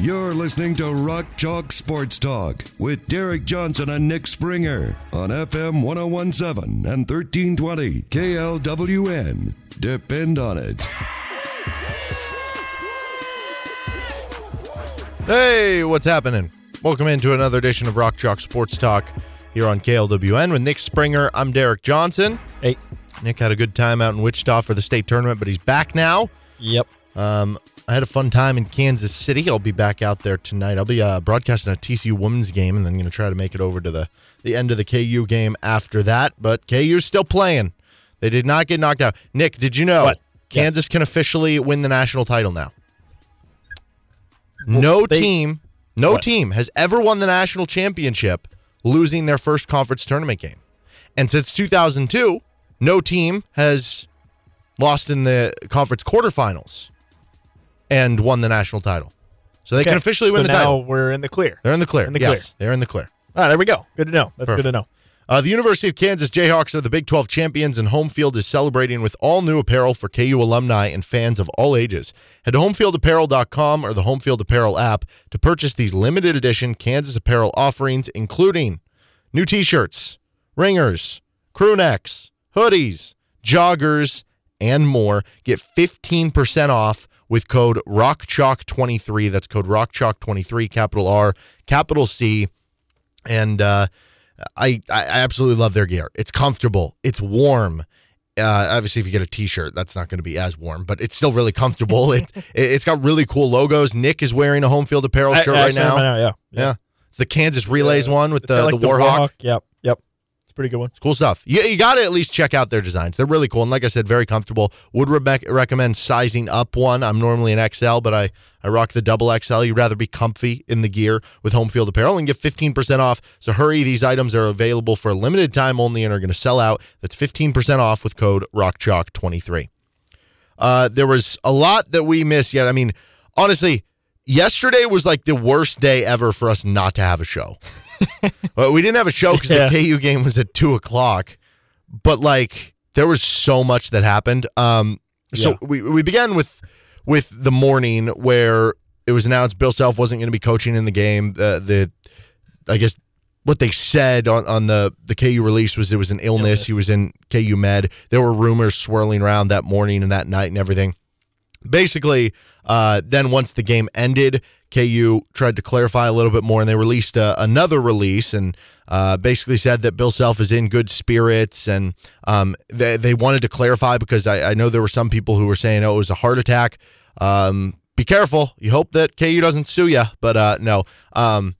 You're listening to Rock Chalk Sports Talk with Derek Johnson and Nick Springer on FM 1017 and 1320 KLWN. Depend on it. Hey, what's happening? Welcome into another edition of Rock Chalk Sports Talk here on KLWN with Nick Springer. I'm Derek Johnson. Hey. Nick had a good time out in Wichita for the state tournament, but he's back now. Yep. Um, I had a fun time in Kansas City. I'll be back out there tonight. I'll be uh, broadcasting a TCU women's game, and then going to try to make it over to the the end of the KU game after that. But KU's still playing. They did not get knocked out. Nick, did you know What? Kansas can officially win the national title now? No they- team, no What? team has ever won the national championship losing their first conference tournament game. And since 2002, no team has lost in the conference quarterfinals and won the national title. So they can officially win so the now title. we're in the clear. They're in the clear. in the yes, clear. they're in the clear. All right, there we go. Good to know. That's Perfect. good to know. Uh, the University of Kansas Jayhawks are the Big 12 champions, and Home Field is celebrating with all new apparel for KU alumni and fans of all ages. Head to homefieldapparel.com or the Homefield Apparel app to purchase these limited edition Kansas apparel offerings, including new t shirts, ringers, crew necks, hoodies, joggers, and more. Get 15% off with code ROCKCHALK23. That's code ROCKCHALK23, capital R, capital C. And, uh, I, I absolutely love their gear. It's comfortable. It's warm. Uh, obviously, if you get a T-shirt, that's not going to be as warm, but it's still really comfortable. it, it it's got really cool logos. Nick is wearing a home field apparel shirt I right now. out, yeah. Yeah, it's the Kansas Relays one with the like, the Warhawk. Yep. Yep. Pretty good one. It's cool stuff. You, you got to at least check out their designs. They're really cool. And like I said, very comfortable. Would re- recommend sizing up one. I'm normally an XL, but I, I rock the double XL. You'd rather be comfy in the gear with home field apparel and get 15% off. So hurry. These items are available for a limited time only and are going to sell out. That's 15% off with code ROCKCHALK23. Uh, there was a lot that we missed yet. I mean, honestly, yesterday was like the worst day ever for us not to have a show. well, we didn't have a show because Yeah. the KU game was at two o'clock, but like there was so much that happened. Um, so Yeah. we we began with with the morning where it was announced Bill Self wasn't going to be coaching in the game. Uh, the I guess what they said on, on the the KU release was it was an illness. Illness. He was in KU Med. There were rumors swirling around that morning and that night and everything. Basically, uh, then once the game ended, KU tried to clarify a little bit more, and they released uh, another release and uh, basically said that Bill Self is in good spirits, and um, they they wanted to clarify because I, I know there were some people who were saying oh it was a heart attack. Um, be careful. You hope that KU doesn't sue you, but uh, no. Um,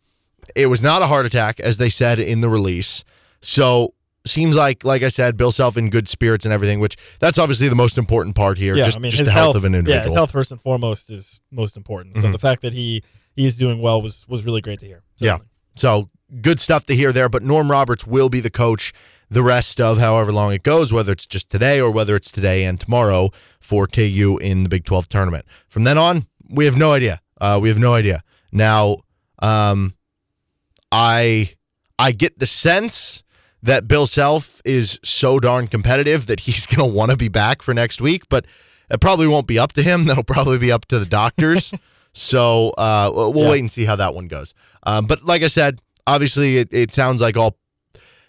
it was not a heart attack, as they said in the release. So seems like, like I said, Bill Self in good spirits and everything, which that's obviously the most important part here. Yeah, just I mean, just the health, of an Yeah, individual. his health first and foremost is most important. So Mhm. the fact that he he is doing well was was really great to hear. Yeah. So good stuff to hear there. But Norm Roberts will be the coach the rest of however long it goes, whether it's just today or whether it's today and tomorrow for KU in the Big 12 tournament. From then on, we have no idea. Uh, we have no idea. Now, um, I I get the sense that Bill Self is so darn competitive that he's going to want to be back for next week, but it probably won't be up to him. That'll probably be up to the doctors. so uh, we'll Yeah. wait and see how that one goes. Um, but like I said, obviously it, it sounds like all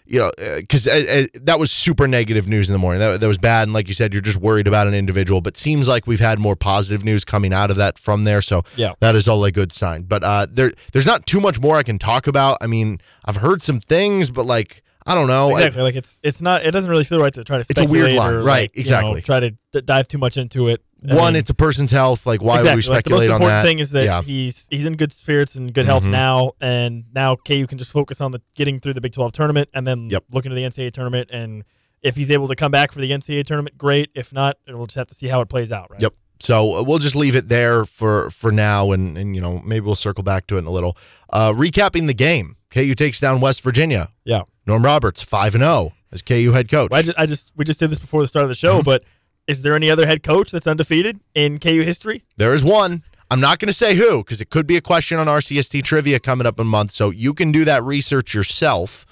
you know, because uh, uh, that was super negative news in the morning. That, that was bad. And like you said, you're just worried about an individual. But seems like we've had more positive news coming out of that from there. So Yeah. that is all a good sign. But uh, there, there's not too much more I can talk about. I mean, I've heard some things, but like, I don't know. I- exactly. like it's it's not. It doesn't really feel right to try to. Speculate. It's a weird line, or, right, like, you know, exactly. try to d- dive too much into it. I one, mean, it's a person's health. Like, why would we exactly, like, speculate the most on important that? thing is that yeah. he's he's in good spirits and good health Mhm. now, and now KU can just focus on the getting through the Big 12 tournament and then Yep. looking to the NCAA tournament. And if he's able to come back for the NCAA tournament, great. If not, we'll just have to see how it plays out. Right. Yep. So uh, we'll just leave it there for for now, and and you know maybe we'll circle back to it in a little. Uh, recapping the game, KU takes down West Virginia. Yeah. Norm Roberts, 5 and 0 as KU head coach. Well, I just, I just we just did this before the start of the show, Mm-hmm. but is there any other head coach that's undefeated in KU history? There is one. I'm not going to say who because it could be a question on RCST trivia coming up in a month. So you can do that research yourself.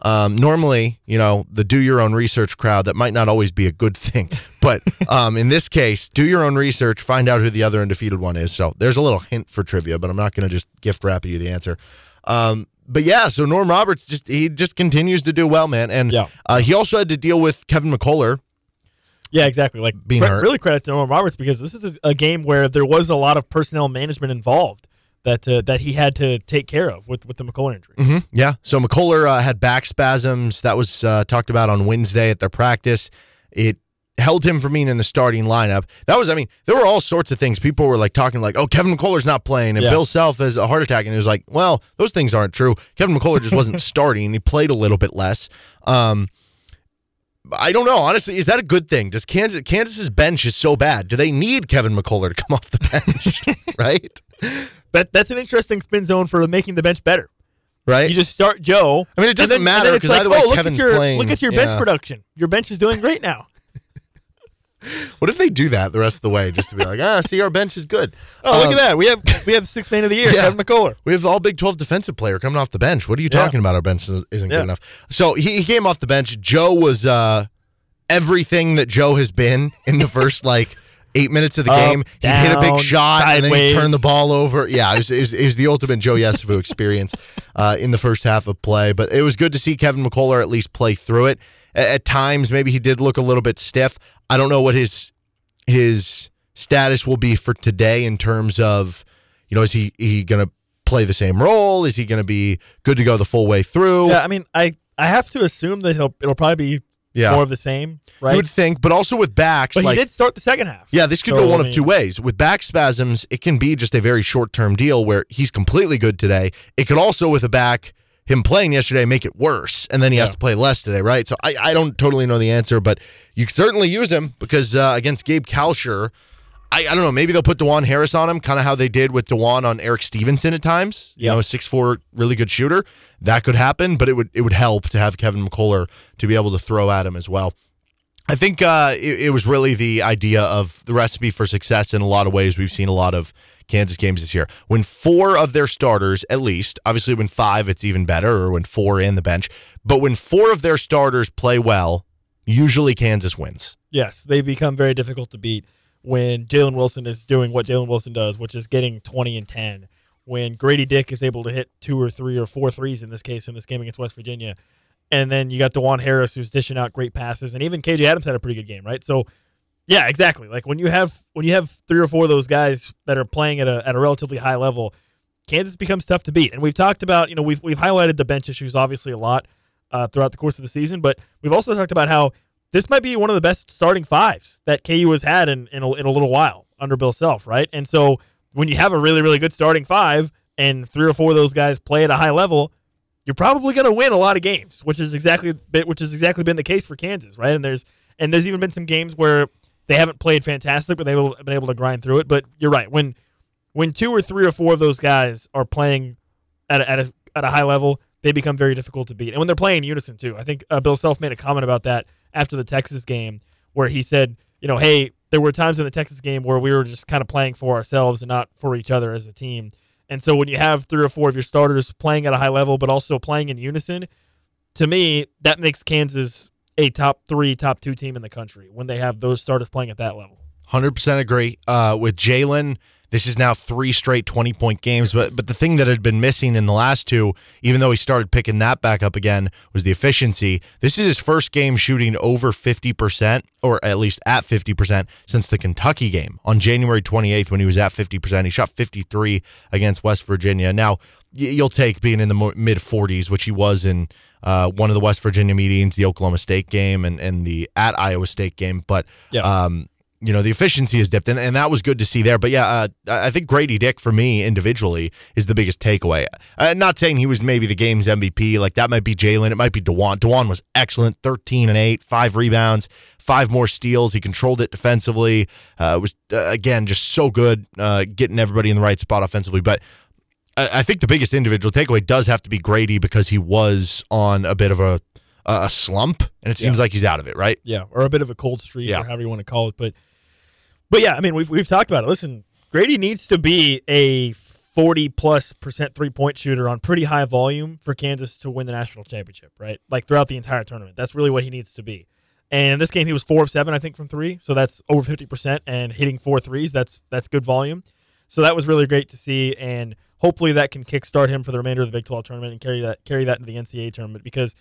Um, normally, you know, the do your own research crowd, that might not always be a good thing. But um, in this case, do your own research, find out who the other undefeated one is. So there's a little hint for trivia, but I'm not going to just gift wrap you the answer. Um, but yeah, so Norm Roberts just he just continues to do well, man. And Yeah. uh, he also had to deal with Kevin McCullar. Yeah, exactly. Like Being cre- really credit to Norm Roberts because this is a, a game where there was a lot of personnel management involved that uh, that he had to take care of with with the McCullar injury. Mm-hmm. Yeah. So McCullar uh, had back spasms. That was uh, talked about on Wednesday at their practice. It held him from being in the starting lineup. That was, I mean, there were all sorts of things. People were like talking like, "Oh, Kevin McCullar's not playing," and Yeah. Bill Self has a heart attack, and it was like, "Well, those things aren't true." Kevin McCullar just wasn't starting. He played a little bit less. Um, I don't know. Honestly, is that a good thing? Does Kansas Kansas's bench is so bad? Do they need Kevin McCullar to come off the bench? right? But that's an interesting spin zone for making the bench better. Right? You just start Joe. I mean, it doesn't then- matter then it's 'cause like, either way, oh, look Kevin's at your playing. look at your Yeah. bench production. Your bench is doing great now. What if they do that the rest of the way just to be like, ah, see, our bench is good. Oh, look Um, at that. We have we have six man of the year, Yeah. Kevin McCullar. We have all Big 12 defensive player coming off the bench. What are you Yeah. talking about? Our bench is- isn't Yeah. good enough. So he, he came off the bench. Joe was uh, everything that Joe has been in the first like eight minutes of the Up, game. He'd hit a big shot and then he'd turn the ball over. Yeah, it was, it was, it was the ultimate Joe Yesufu experience uh, in the first half of play. But it was good to see Kevin McCullar at least play through it. A- At, times, maybe he did look a little bit stiff. I don't know what his his status will be for today in terms of, you know, is he he going to play the same role? Is he going to be good to go the full way through? Yeah, I mean, I I have to assume that he'll it'll probably be Yeah. more of the same, right? You would think, but also with backs, but like he did start the second half. yeah, this could So, go one I of two ways. With back spasms, it can be just a very short term deal where he's completely good today. It could also, with a back, him playing yesterday, make it worse, and then he has to play less today, right? So I, I don't totally know the answer, but you could certainly use him because uh, against Gabe Kalscheur, I, I don't know, maybe they'll put Dajuan Harris on him, kind of how they did with Dajuan on Erik Stevenson at times. You know, a six four really good shooter. That could happen, but it would it would help to have Kevin McCullar to be able to throw at him as well. I think uh, it, it was really the idea of the recipe for success in a lot of ways. We've seen a lot of Kansas games this year. When four of their starters, at least, obviously when five, it's even better, or when four in the bench, but when four of their starters play well, usually Kansas wins. Yes, they become very difficult to beat when Jalen Wilson is doing what Jalen Wilson does, which is getting 20 and 10. When Gradey Dick is able to hit two or three or four threes in this case in this game against West Virginia. And then you got Dajuan Harris who's dishing out great passes. And even KJ Adams had a pretty good game, right? So yeah, exactly. Like when you have when you have three or four of those guys that are playing at a at a relatively high level, Kansas becomes tough to beat. And we've talked about, you know, we've we've highlighted the bench issues obviously a lot uh, throughout the course of the season, but we've also talked about how this might be one of the best starting fives that KU has had in in a, in a little while under Bill Self, right? And so when you have a really really good starting five and three or four of those guys play at a high level, you're probably going to win a lot of games, which is exactly which has exactly been the case for Kansas, right? And there's and there's even been some games where they haven't played fantastic, but they've been able to grind through it. But you're right when when two or three or four of those guys are playing at a, at a, at a high level, they become very difficult to beat. And when they're playing in unison too, I think uh, Bill Self made a comment about that after the Texas game, where he said, you know, hey, there were times in the Texas game where we were just kind of playing for ourselves and not for each other as a team. And so when you have three or four of your starters playing at a high level, but also playing in unison, to me, that makes Kansas a top three, top two team in the country when they have those starters playing at that level. Hundred percent agree. Uh, with Jalen, this is now three straight twenty point games. But but the thing that had been missing in the last two, even though he started picking that back up again, was the efficiency. This is his first game shooting over fifty percent, or at least at fifty percent, since the Kentucky game on January twenty eighth when he was at fifty percent. He shot fifty three against West Virginia. Now y- you'll take being in the mid forties, which he was in. Uh, one of the West Virginia meetings, the Oklahoma State game, and, and the at Iowa State game, but Yeah. um, you know the efficiency has dipped, and, and that was good to see there. But yeah, uh, I think Gradey Dick for me individually is the biggest takeaway. Uh, not saying he was maybe the game's MVP, like that might be Jalen, it might be Dajuan. Dajuan was excellent, thirteen and eight, five rebounds, five more steals. He controlled it defensively. Uh, was uh, again just so good, uh, getting everybody in the right spot offensively. But I, I think the biggest individual takeaway does have to be Gradey because he was on a bit of a a slump, and it seems Yeah. like he's out of it, right? Yeah, or a bit of a cold streak, Yeah. or however you want to call it. But, but yeah, I mean, we've we've talked about it. Listen, Gradey needs to be a forty plus percent three point shooter on pretty high volume for Kansas to win the national championship, right? Like throughout the entire tournament. That's really what he needs to be. And this game, he was four of seven, I think, from three. So that's over fifty percent, and hitting four threes. That's that's good volume. So that was really great to see, and hopefully that can kickstart him for the remainder of the Big Twelve tournament and carry that carry that into the NCAA tournament because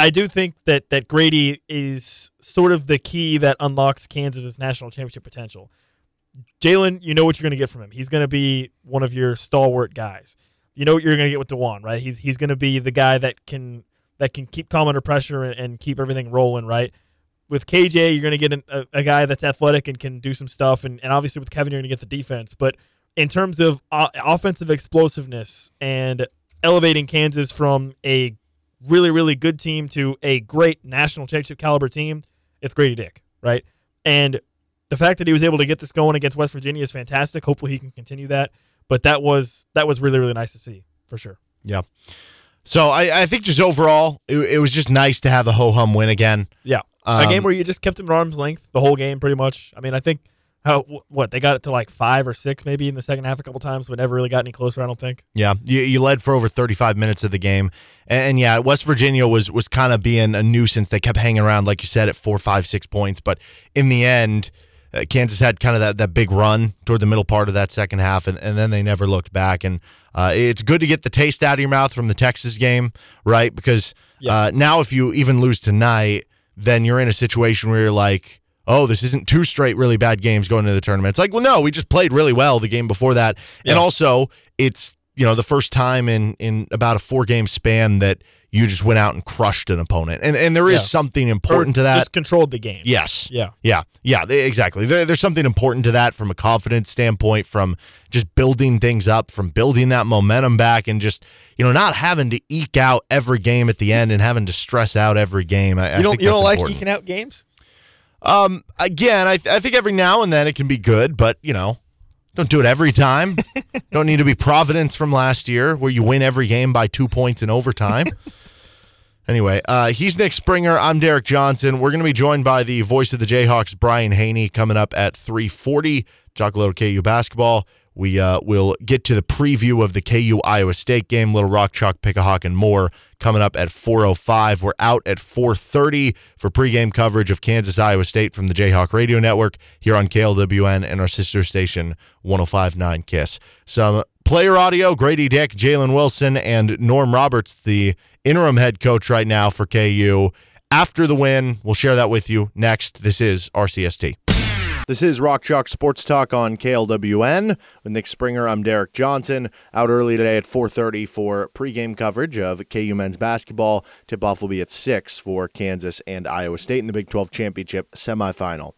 I do think that that Gradey is sort of the key that unlocks Kansas's national championship potential. Jalen, you know what you're going to get from him. He's going to be one of your stalwart guys. You know what you're going to get with Dajuan, right? He's he's going to be the guy that can that can keep calm under pressure and, and keep everything rolling, right? With KJ, you're going to get an, a, a guy that's athletic and can do some stuff, and, and obviously with Kevin, you're going to get the defense. But in terms of uh, offensive explosiveness and elevating Kansas from a really, really good team to a great national championship caliber team, it's Gradey Dick, right? And the fact that he was able to get this going against West Virginia is fantastic. Hopefully, he can continue that. But that was that was really, really nice to see for sure. Yeah. So I, I think just overall, it, it was just nice to have a ho hum win again. Yeah, Um, a game where you just kept him at arm's length the whole game, pretty much. I mean, I think how what they got it to like five or six maybe in the second half a couple times, but never really got any closer. I don't think. Yeah, you, you led for over 35 minutes of the game, and, and yeah, West Virginia was was kind of being a nuisance. They kept hanging around, like you said, at four, five, six points, but in the end, uh, Kansas had kind of that, that big run toward the middle part of that second half, and, and then they never looked back. And uh, it's good to get the taste out of your mouth from the Texas game, right? Because uh, now, if you even lose tonight, then you're in a situation where you're like, oh, this isn't two straight really bad games going into the tournament. It's like, well, no, we just played really well the game before that. And also, it's you know the first time in in about a four game span that you just went out and crushed an opponent, and and there is Yeah. something important to Or that. Just controlled the game. Yes. Yeah. Yeah. Yeah. they- Exactly. There, there's something important to that from a confidence standpoint, from just building things up, from building that momentum back, and just you know not having to eke out every game at the end and having to stress out every game. I, I You don't think you don't like important. eking out games? Um, again, I, th- I think every now and then it can be good, but you know, don't do it every time. don't need to be Providence from last year where you win every game by two points in overtime. anyway, uh, he's Nick Springer. I'm Derek Johnson. We're going to be joined by the voice of the Jayhawks, Brian Hanni, coming up at 3:40. Talk a little KU basketball. We uh, will get to the preview of the KU Iowa State game, Little Rock Chalk, Pickahawk, and more coming up at 4:05. We're out at 4:30 for pregame coverage of Kansas Iowa State from the Jayhawk Radio Network here on KLWN and our sister station 105.9 Kiss. Some player audio: Gradey Dick, Jalen Wilson, and Norm Roberts, the interim head coach right now for KU. After the win, we'll share that with you next. This is RCST. This is Rock Chalk Sports Talk on KLWN with Nick Springer. I'm Derek Johnson. Out early today at 4:30 for pregame coverage of KU men's basketball. Tip-off will be at six for Kansas and Iowa State in the Big 12 championship semifinal.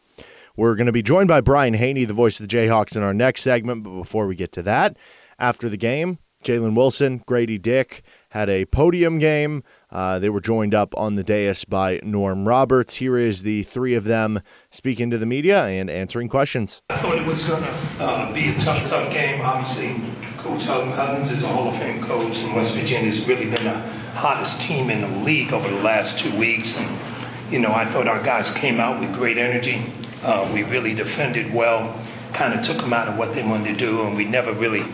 We're going to be joined by Brian Hanni, the voice of the Jayhawks, in our next segment. But before we get to that, after the game, Jalen Wilson, Gradey Dick had a podium game. Uh, they were joined up on the dais by Norm Roberts. Here is the three of them speaking to the media and answering questions. I thought it was going to uh, be a tough, tough game. Obviously, Coach Hug- Huggins is a Hall of Fame coach, and West Virginia's really been the hottest team in the league over the last two weeks. And, you know, I thought our guys came out with great energy. Uh, we really defended well, kind of took them out of what they wanted to do, and we never really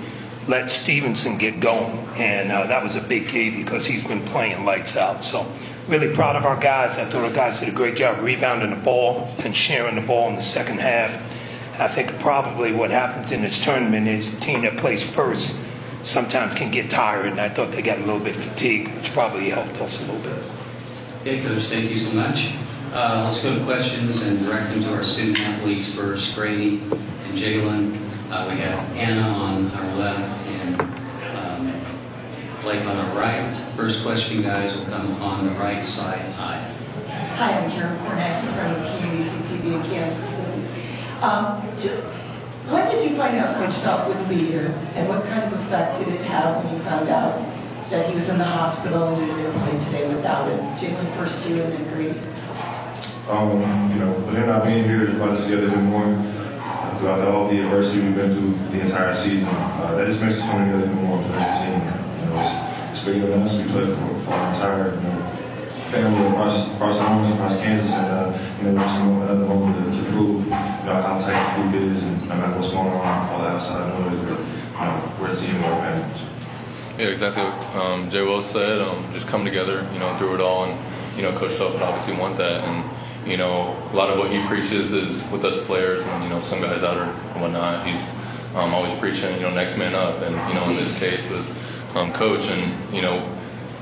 let Stevenson get going. And uh, that was a big key because he's been playing lights out. So, really proud of our guys. I thought our guys did a great job rebounding the ball and sharing the ball in the second half. I think probably what happens in this tournament is the team that plays first sometimes can get tired, and I thought they got a little bit fatigued, which probably helped us a little bit. Okay, Coach, thank you so much. Uh, let's go to questions and direct them to our student athletes first, Gradey and Jalen. Uh, we have Anna on our left and um, Blake on our right. First question, guys, will come on the right side. Hi. Hi, I'm Karen Cornett in front of KBC TV in Kansas City. Um, just, when did you find out Coach Self would be here, and what kind of effect did it have when you found out that he was in the hospital and you were going to play today without him? Jalen, first you and then Gradey. Um, you know, with him not being here, there's a lot of together in the morning. Uh, throughout all the adversity we've been through the entire season. Uh, that just makes us come together even more as a team. You know, it's, it's bigger than us. We play for, for our entire you know, family across across the homes across Kansas, and uh, you know, another moment to, to prove you know how tight the group is, and no matter what's going on, all the outside noise, that you know, we're a team we're families. Yeah, exactly what um, Jay Will said. Um, just come together, you know, through it all, and you know, Coach Self would obviously want that, and you know, a lot of what he preaches is with us players, and you know, some guys out or whatnot. He's um, always preaching, you know, next man up, and you know, in this case was um, Coach, and you know,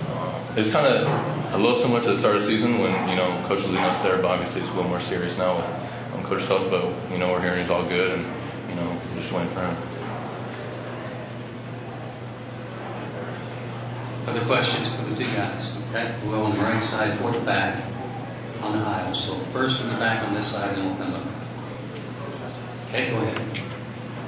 uh, it's kind of a little similar to the start of the season when you know Coach was leading us there, but obviously it's a little more serious now with um, Coach Self. But you know, we're hearing he's all good, and you know, just waiting for him. Other questions for the two guys? Okay, we'll on the right side, fourth back on the aisle. So first in the back on this side, then we'll come up. Okay, go ahead.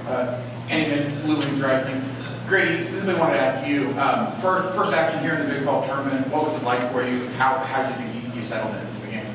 Uh, Andy Mitz, Blue Wings Rising. Gradey, this is what I wanted to ask you. Um, first, first action here in the Big 12 tournament, what was it like for you? How, how did you think you, you settled into the game?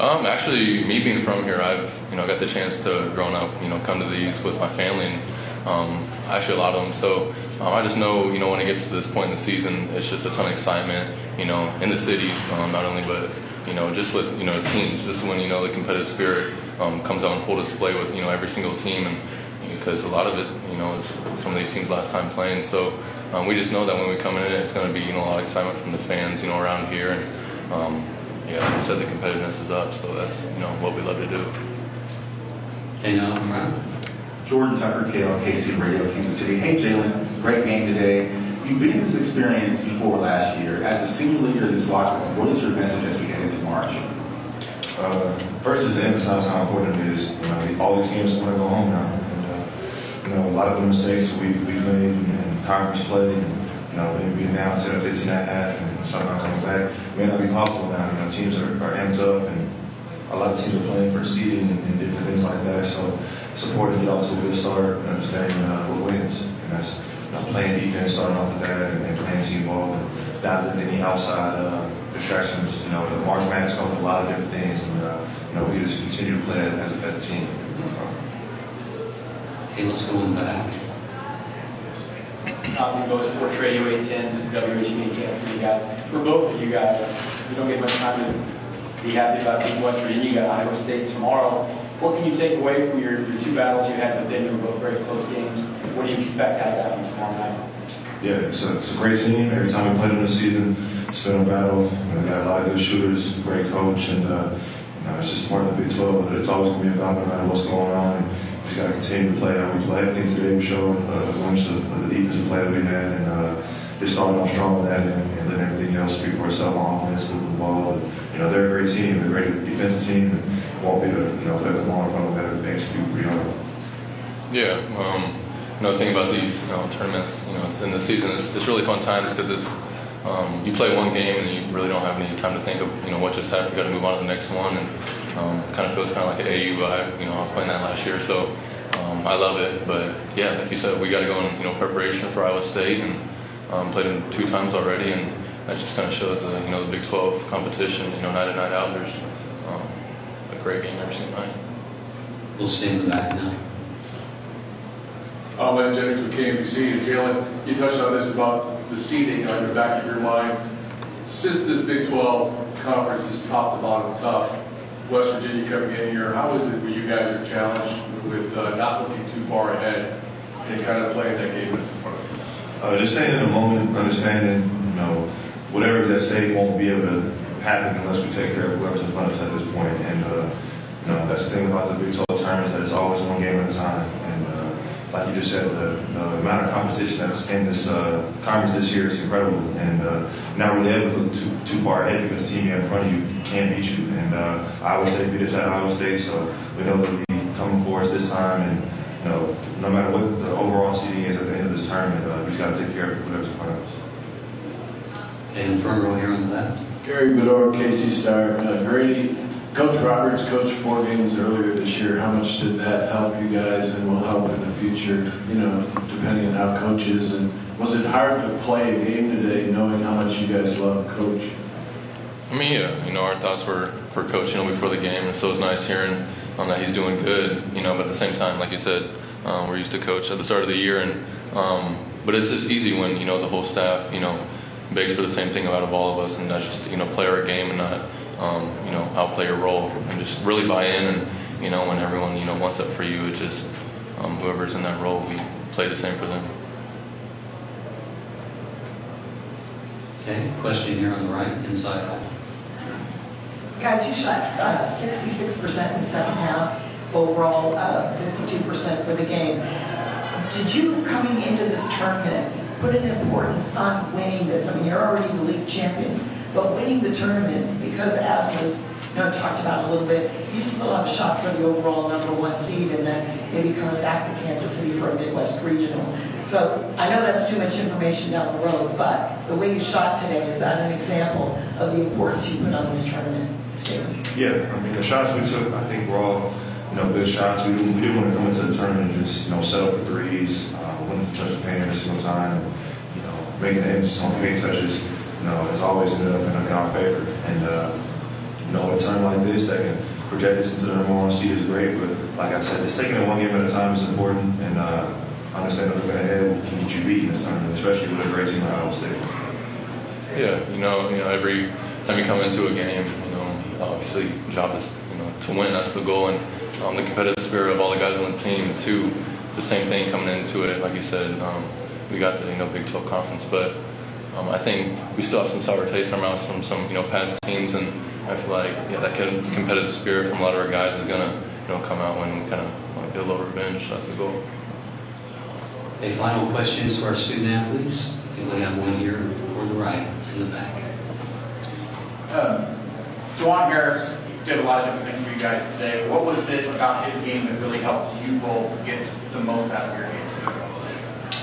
Um, actually, me being from here, I've you know got the chance to growing up, you know, come to these with my family, and um, actually a lot of them. So um, I just know, you know, when it gets to this point in the season, it's just a ton of excitement, you know, in the city, um, not only but you know just with you know teams. This is when you know the competitive spirit um, comes out on full display with you know every single team, and because a lot of it, you know, is some of these teams last time playing. So um, we just know that when we come in, it's going to be you know a lot of excitement from the fans, you know, around here, and um, yeah, like I said, the competitiveness is up, so that's you know what we love to do. Okay, now. Jordan Tucker, KLKC Radio, Kansas City. Hey, Jalen, great game today. You've been in this experience before last year. As the senior leader of this locker room, what is your message as we head into March? Uh, first is to emphasize how important it is. You know, all these games want to go home now. And, uh, you know, a lot of the mistakes we've, we've made in, in conference play, and, you know, maybe down 10 or 15 at half and somehow coming back may not be possible now. You know, teams are, are amped up and a lot of teams are playing for seeding and, and different things like that. So it's important to a good start and understanding uh, what wins. And that's playing defense, starting off with that, and, and playing team ball, and not letting any outside uh, distractions. You know, the March Madness comes with a lot of different things, and uh, you know, we just continue to play as, a- as a team. Okay, let's go in the back. Top News Sports Radio 810 to WHB Kansas City guys. For both of you guys, you don't get much time to be happy about beating West Virginia. You got Iowa State tomorrow. What can you take away from your, your two battles you had with them? They were both very close games. What do you expect out of that one tomorrow night? Yeah, it's a, it's a great team. Every time we play them this season, it's been a battle. We got a lot of good shooters, great coach, and uh, you know, it's just part of the Big 12. But it's always going to be a battle no matter what's going on. And we just got to continue to play how we play. I think today we showed uh, a glimpse of, of the defensive play that we had, and uh, just starting off strong with that, and, and letting everything else speak for itself on offense, moving the ball. But, you know, they're team, a great defensive team, and won't be to you know the ball in front of them, they execute pretty. Yeah, um, another thing about these you know, tournaments, you know, it's in the season, it's, it's really fun times because it's um, you play one game and you really don't have any time to think of you know what just happened. You got to move on to the next one, and um, kind of feels kind of like an AU vibe. You know, I was playing that last year, so um, I love it. But yeah, like you said, we got to go in you know preparation for Iowa State and um, played them two times already, and that just kind of shows the you know the Big 12 competition. You know, night in night out, there's um, a great game every single night. We'll stay in the back now. I'm Len Jennings with KMBC. And Jalen, you touched on this about the seeding on the back of your mind. Since this Big 12 conference is top to bottom tough, West Virginia coming in here, how is it when you guys are challenged with uh, not looking too far ahead and kind of playing that game that's in front of you? Uh, just staying in the moment, understanding, you know, whatever's at stake won't be able to happen unless we take care of whoever's in front of us at this point. And, uh, you know, that's the thing about the Big 12 tournament that it's always one game at a time. And, uh, like you just said, the, the amount of competition that's in this uh, conference this year is incredible. And uh, not really able to look too, too far ahead because the team in front of you can't beat you. And uh, Iowa State beat us at Iowa State, so we know they'll be coming for us this time. And, you know, no matter what the overall seeding is at the end of this tournament, uh, we just got to take care of whatever's in front of us. And front row here on the left. Gary Bedore, KC Star. Uh, Gradey, Coach Roberts coached four games earlier this year. How much did that help you guys and will help in the future, you know, depending on how coaches? And was it hard to play a game today knowing how much you guys love coach? I mean, yeah, you know, our thoughts were for coach, you know, before the game, and so it's nice hearing, um, that he's doing good, you know. But at the same time, like you said, um, we're used to coach at the start of the year, and um, but it's just easy when you know the whole staff, you know, begs for the same thing out of all of us, and that's just you know play our game and not um, you know outplay your role and just really buy in. And you know when everyone you know wants that for you, it's just um, whoever's in that role, we play the same for them. Okay, question here on the right, inside aisle. Guys, you shot uh, 66% in the second half, overall uh, 52% for the game. Did you, coming into this tournament, put an importance on winning this? I mean, you're already the league champions, but winning the tournament, because as was you know, talked about a little bit, you still have a shot for the overall number one seed and then maybe coming back to Kansas City for a Midwest regional. So I know that's too much information down the road, but the way you shot today, is that an example of the importance you put on this tournament? Yeah, I mean, the shots we took, I think were all, you know, good shots. We didn't, we didn't want to come into the tournament and just, you know, set up the threes, win the paint every single time, and, you know, making the emphasis on paint touches, you know, it's always ended up in, our favor. And, uh, you know, a tournament like this that can project us into the number one seed is great, but like I said, just taking it one game at a time is important, and uh, understanding looking ahead can get you beat this tournament, especially with a great team like Iowa State. Yeah, you know, you know, every time you come into a game, you know, obviously the job is you know to win. That's the goal, and um, the competitive spirit of all the guys on the team. Too, the same thing coming into it. Like you said, um, we got the you know Big 12 conference, but um, I think we still have some sour taste in our mouths from some you know past teams, and I feel like yeah, that kind of competitive spirit from a lot of our guys is gonna you know come out when we kind of like, get a little revenge. That's the goal. Okay, final questions for our student athletes. I think we have one here toward the right in the back. Um, Dajuan Harris did a lot of different things for you guys today. What was it about his game that really helped you both get the most out of your games?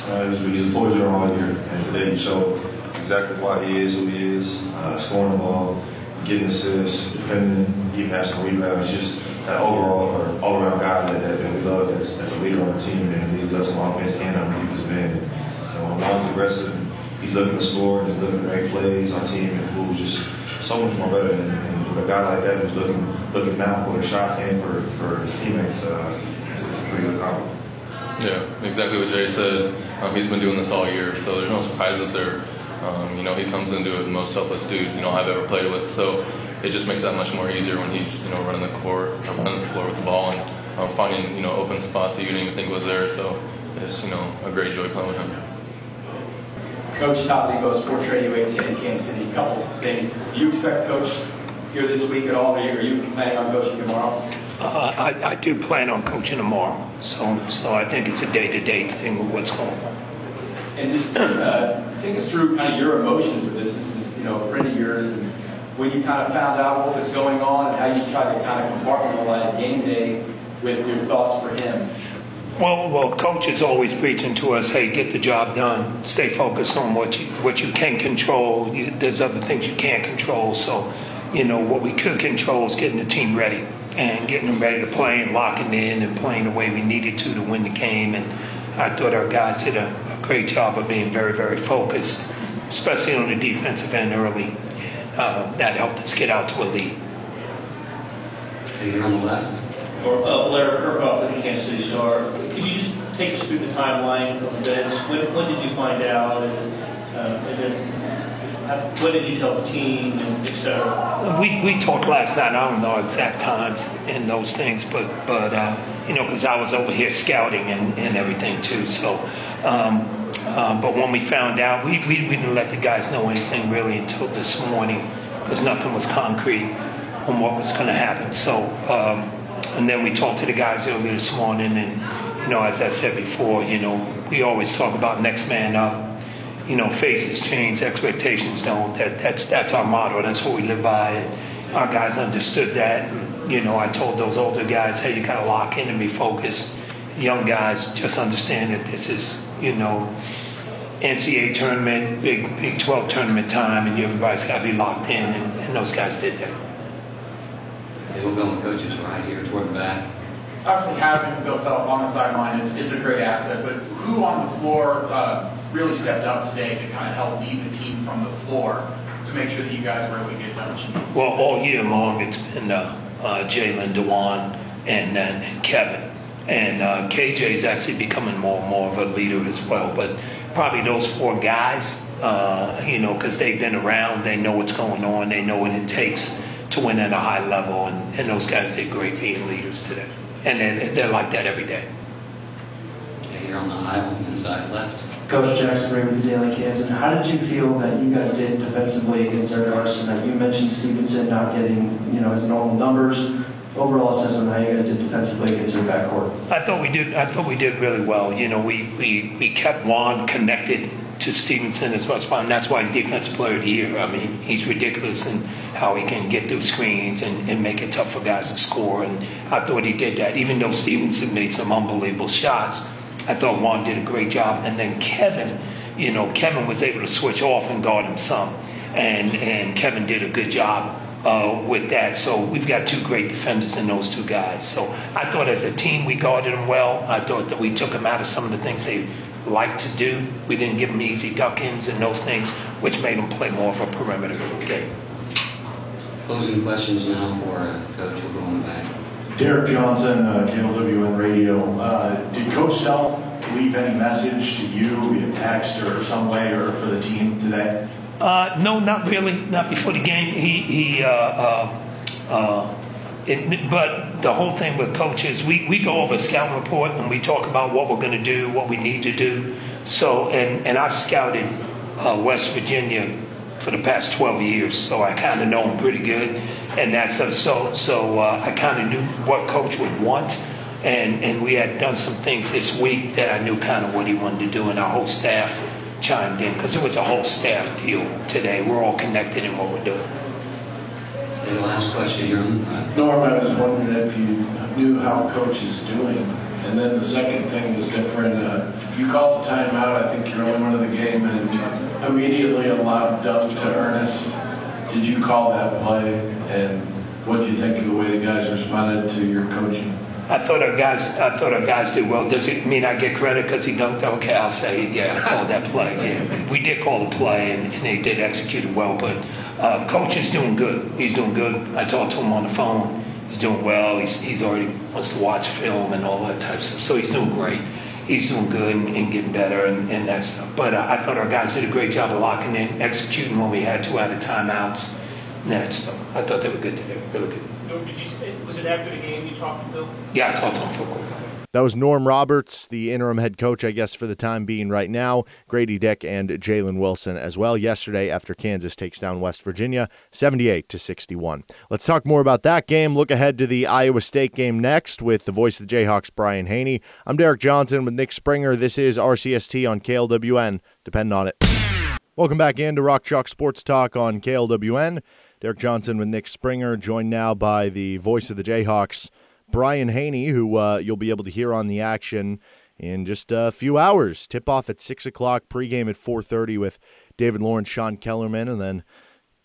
Uh, he's, a forger all year, and today he showed exactly why he is who he is, uh, scoring the ball, getting assists, defending, even have some rebounds, just that overall or all around guy that, that, that we love as, as a leader on the team and leads us on offense and on defensive end. You know, Lon's aggressive, he's looking to score, he's looking to make plays. Our team and who's just so much more better. And with a guy like that who's looking looking now for the shots and for, for his teammates, uh, it's, it's a pretty good compliment. Yeah, exactly what Jay said. Um, he's been doing this all year, so there's no surprises there. Um, you know, he comes into it the most selfless dude you know I've ever played with. So it just makes that much more easier when he's you know running the court, or running the floor with the ball, and um, finding you know open spots that you didn't even think was there. So it's you know a great joy playing with him. Coach Todd Leabo, Sports Radio 810 Kansas City. A couple things. Do you expect Coach here this week at all? Are you, are you planning on coaching tomorrow? Uh, I, I do plan on coaching tomorrow, so so I think it's a day-to-day thing with what's going on. And just uh, take us through kind of your emotions with this. This is you know a friend of yours, and when you kind of found out what was going on and how you tried to kind of compartmentalize game day with your thoughts for him. Well, well, coach is always preaching to us, "Hey, get the job done. Stay focused on what you what you can control. You, there's other things you can't control. So, you know, what we could control is getting the team ready and getting them ready to play and locking in and playing the way we needed to to win the game. And I thought our guys did a, a great job of being very, very focused, especially on the defensive end early. Uh, that helped us get out to a lead. Here on the left. Or uh, Larry Kirkhoff of the Kansas City Star. Could you just take us through the timeline of events? When, when did you find out? And, uh, and then how, what did you tell the team, and et? We, we talked last night. I don't know exact times and those things, but but uh, you know, because I was over here scouting and, and everything too. So, um, uh, but when we found out, we, we, we didn't let the guys know anything really until this morning, because nothing was concrete on what was going to happen. So, um, and then we talked to the guys earlier this morning, and you know, as I said before, you know, we always talk about next man up you know, faces change, expectations don't. That that's that's our motto. That's what we live by. Our guys understood that. And, you know, I told those older guys, hey, you gotta lock in and be focused. Young guys just understand that this is, you know, NCAA tournament, Big Big 12 tournament time, and everybody's got to be locked in, and, and those guys did that. Okay, we'll go with coaches right here toward the back. Obviously, having Bill Self on the sideline is, is a great asset, but who on the floor uh, really stepped up today to kind of help lead the team from the floor to make sure that you guys were able to get done what you need? Well, all year long, it's been uh, uh, Jalen, Dajuan, and then Kevin. And uh, KJ is actually becoming more and more of a leader as well. But probably those four guys, uh, you know, because they've been around, they know what's going on, they know what it takes to win at a high level, and, and those guys did great being leaders today. And they're, they're like that every day. Here on the aisle, inside left. Coach Jackson with the Daily Kids, and How did you feel that you guys did defensively against Eric Arson? You mentioned Stevenson not getting, you know, his normal numbers. Overall assessment how you guys did defensively against their backcourt. I thought we did. I thought we did really well. You know, we we, we kept Juan connected to Stevenson as much. And that's why he's defensive player of the year. I mean, he's ridiculous in how he can get through screens and, and make it tough for guys to score. And I thought he did that. Even though Stevenson made some unbelievable shots, I thought Juan did a great job. And then Kevin, you know, Kevin was able to switch off and guard him some. And, and Kevin did a good job uh, with that. So we've got two great defenders in those two guys. So I thought as a team we guarded them well. I thought that we took them out of some of the things they like to do. We didn't give them easy duck-ins and those things, which made them play more of a perimeter game. Closing questions now for uh, Coach. Back. Derek Johnson, uh, KLWN Radio. Uh, did Coach Self leave any message to you via text or some way or for the team today? Uh, no, not really. Not before the game. He he. Uh, uh, uh, it, but the whole thing with coaches, we, we go over scout report and we talk about what we're going to do, what we need to do. So, and, and I've scouted uh, West Virginia for the past 12 years, so I kind of know them pretty good. And that's uh, so, so uh, I kind of knew what coach would want. And, and we had done some things this week that I knew kind of what he wanted to do, and our whole staff chimed in because it was a whole staff deal today. We're all connected in what we're doing. And the last question here on the front. Norm, I was wondering if you knew how coach is doing. And then the second thing was different. Uh, you called the timeout, I think you're only one of the game, and immediately allowed Doug to Ernest. Did you call that play? And what do you think of the way the guys responded to your coaching? I thought our guys, I thought our guys did well. Does it mean I get credit because he dunked? Okay, I'll say, yeah, I called that play. Yeah, we did call the play, and, and they did execute it well. But uh, coach is doing good. He's doing good. I talked to him on the phone. He's doing well. He's he's already wants to watch film and all that type of stuff. So he's doing great. He's doing good and, and getting better and, and that stuff. But uh, I thought our guys did a great job of locking in, executing when we had to out of timeouts. And that stuff. I thought they were good today. Really good. Did you, was it after the game you talked to Bill? Yeah, I talked to him for a quick. That was Norm Roberts, the interim head coach, I guess, for the time being right now. Gradey Dick and Jalen Wilson as well yesterday after Kansas takes down West Virginia 78 to 61. Let's talk more about that game. Look ahead to the Iowa State game next with the voice of the Jayhawks, Brian Hanni. I'm Derek Johnson with Nick Springer. This is RCST on KLWN. Depend on it. Welcome back into Rock Chalk Sports Talk on KLWN. Derek Johnson with Nick Springer, joined now by the voice of the Jayhawks, Brian Hanni, who uh, you'll be able to hear on the action in just a few hours. Tip off at six o'clock, pregame at four thirty with David Lawrence, Sean Kellerman, and then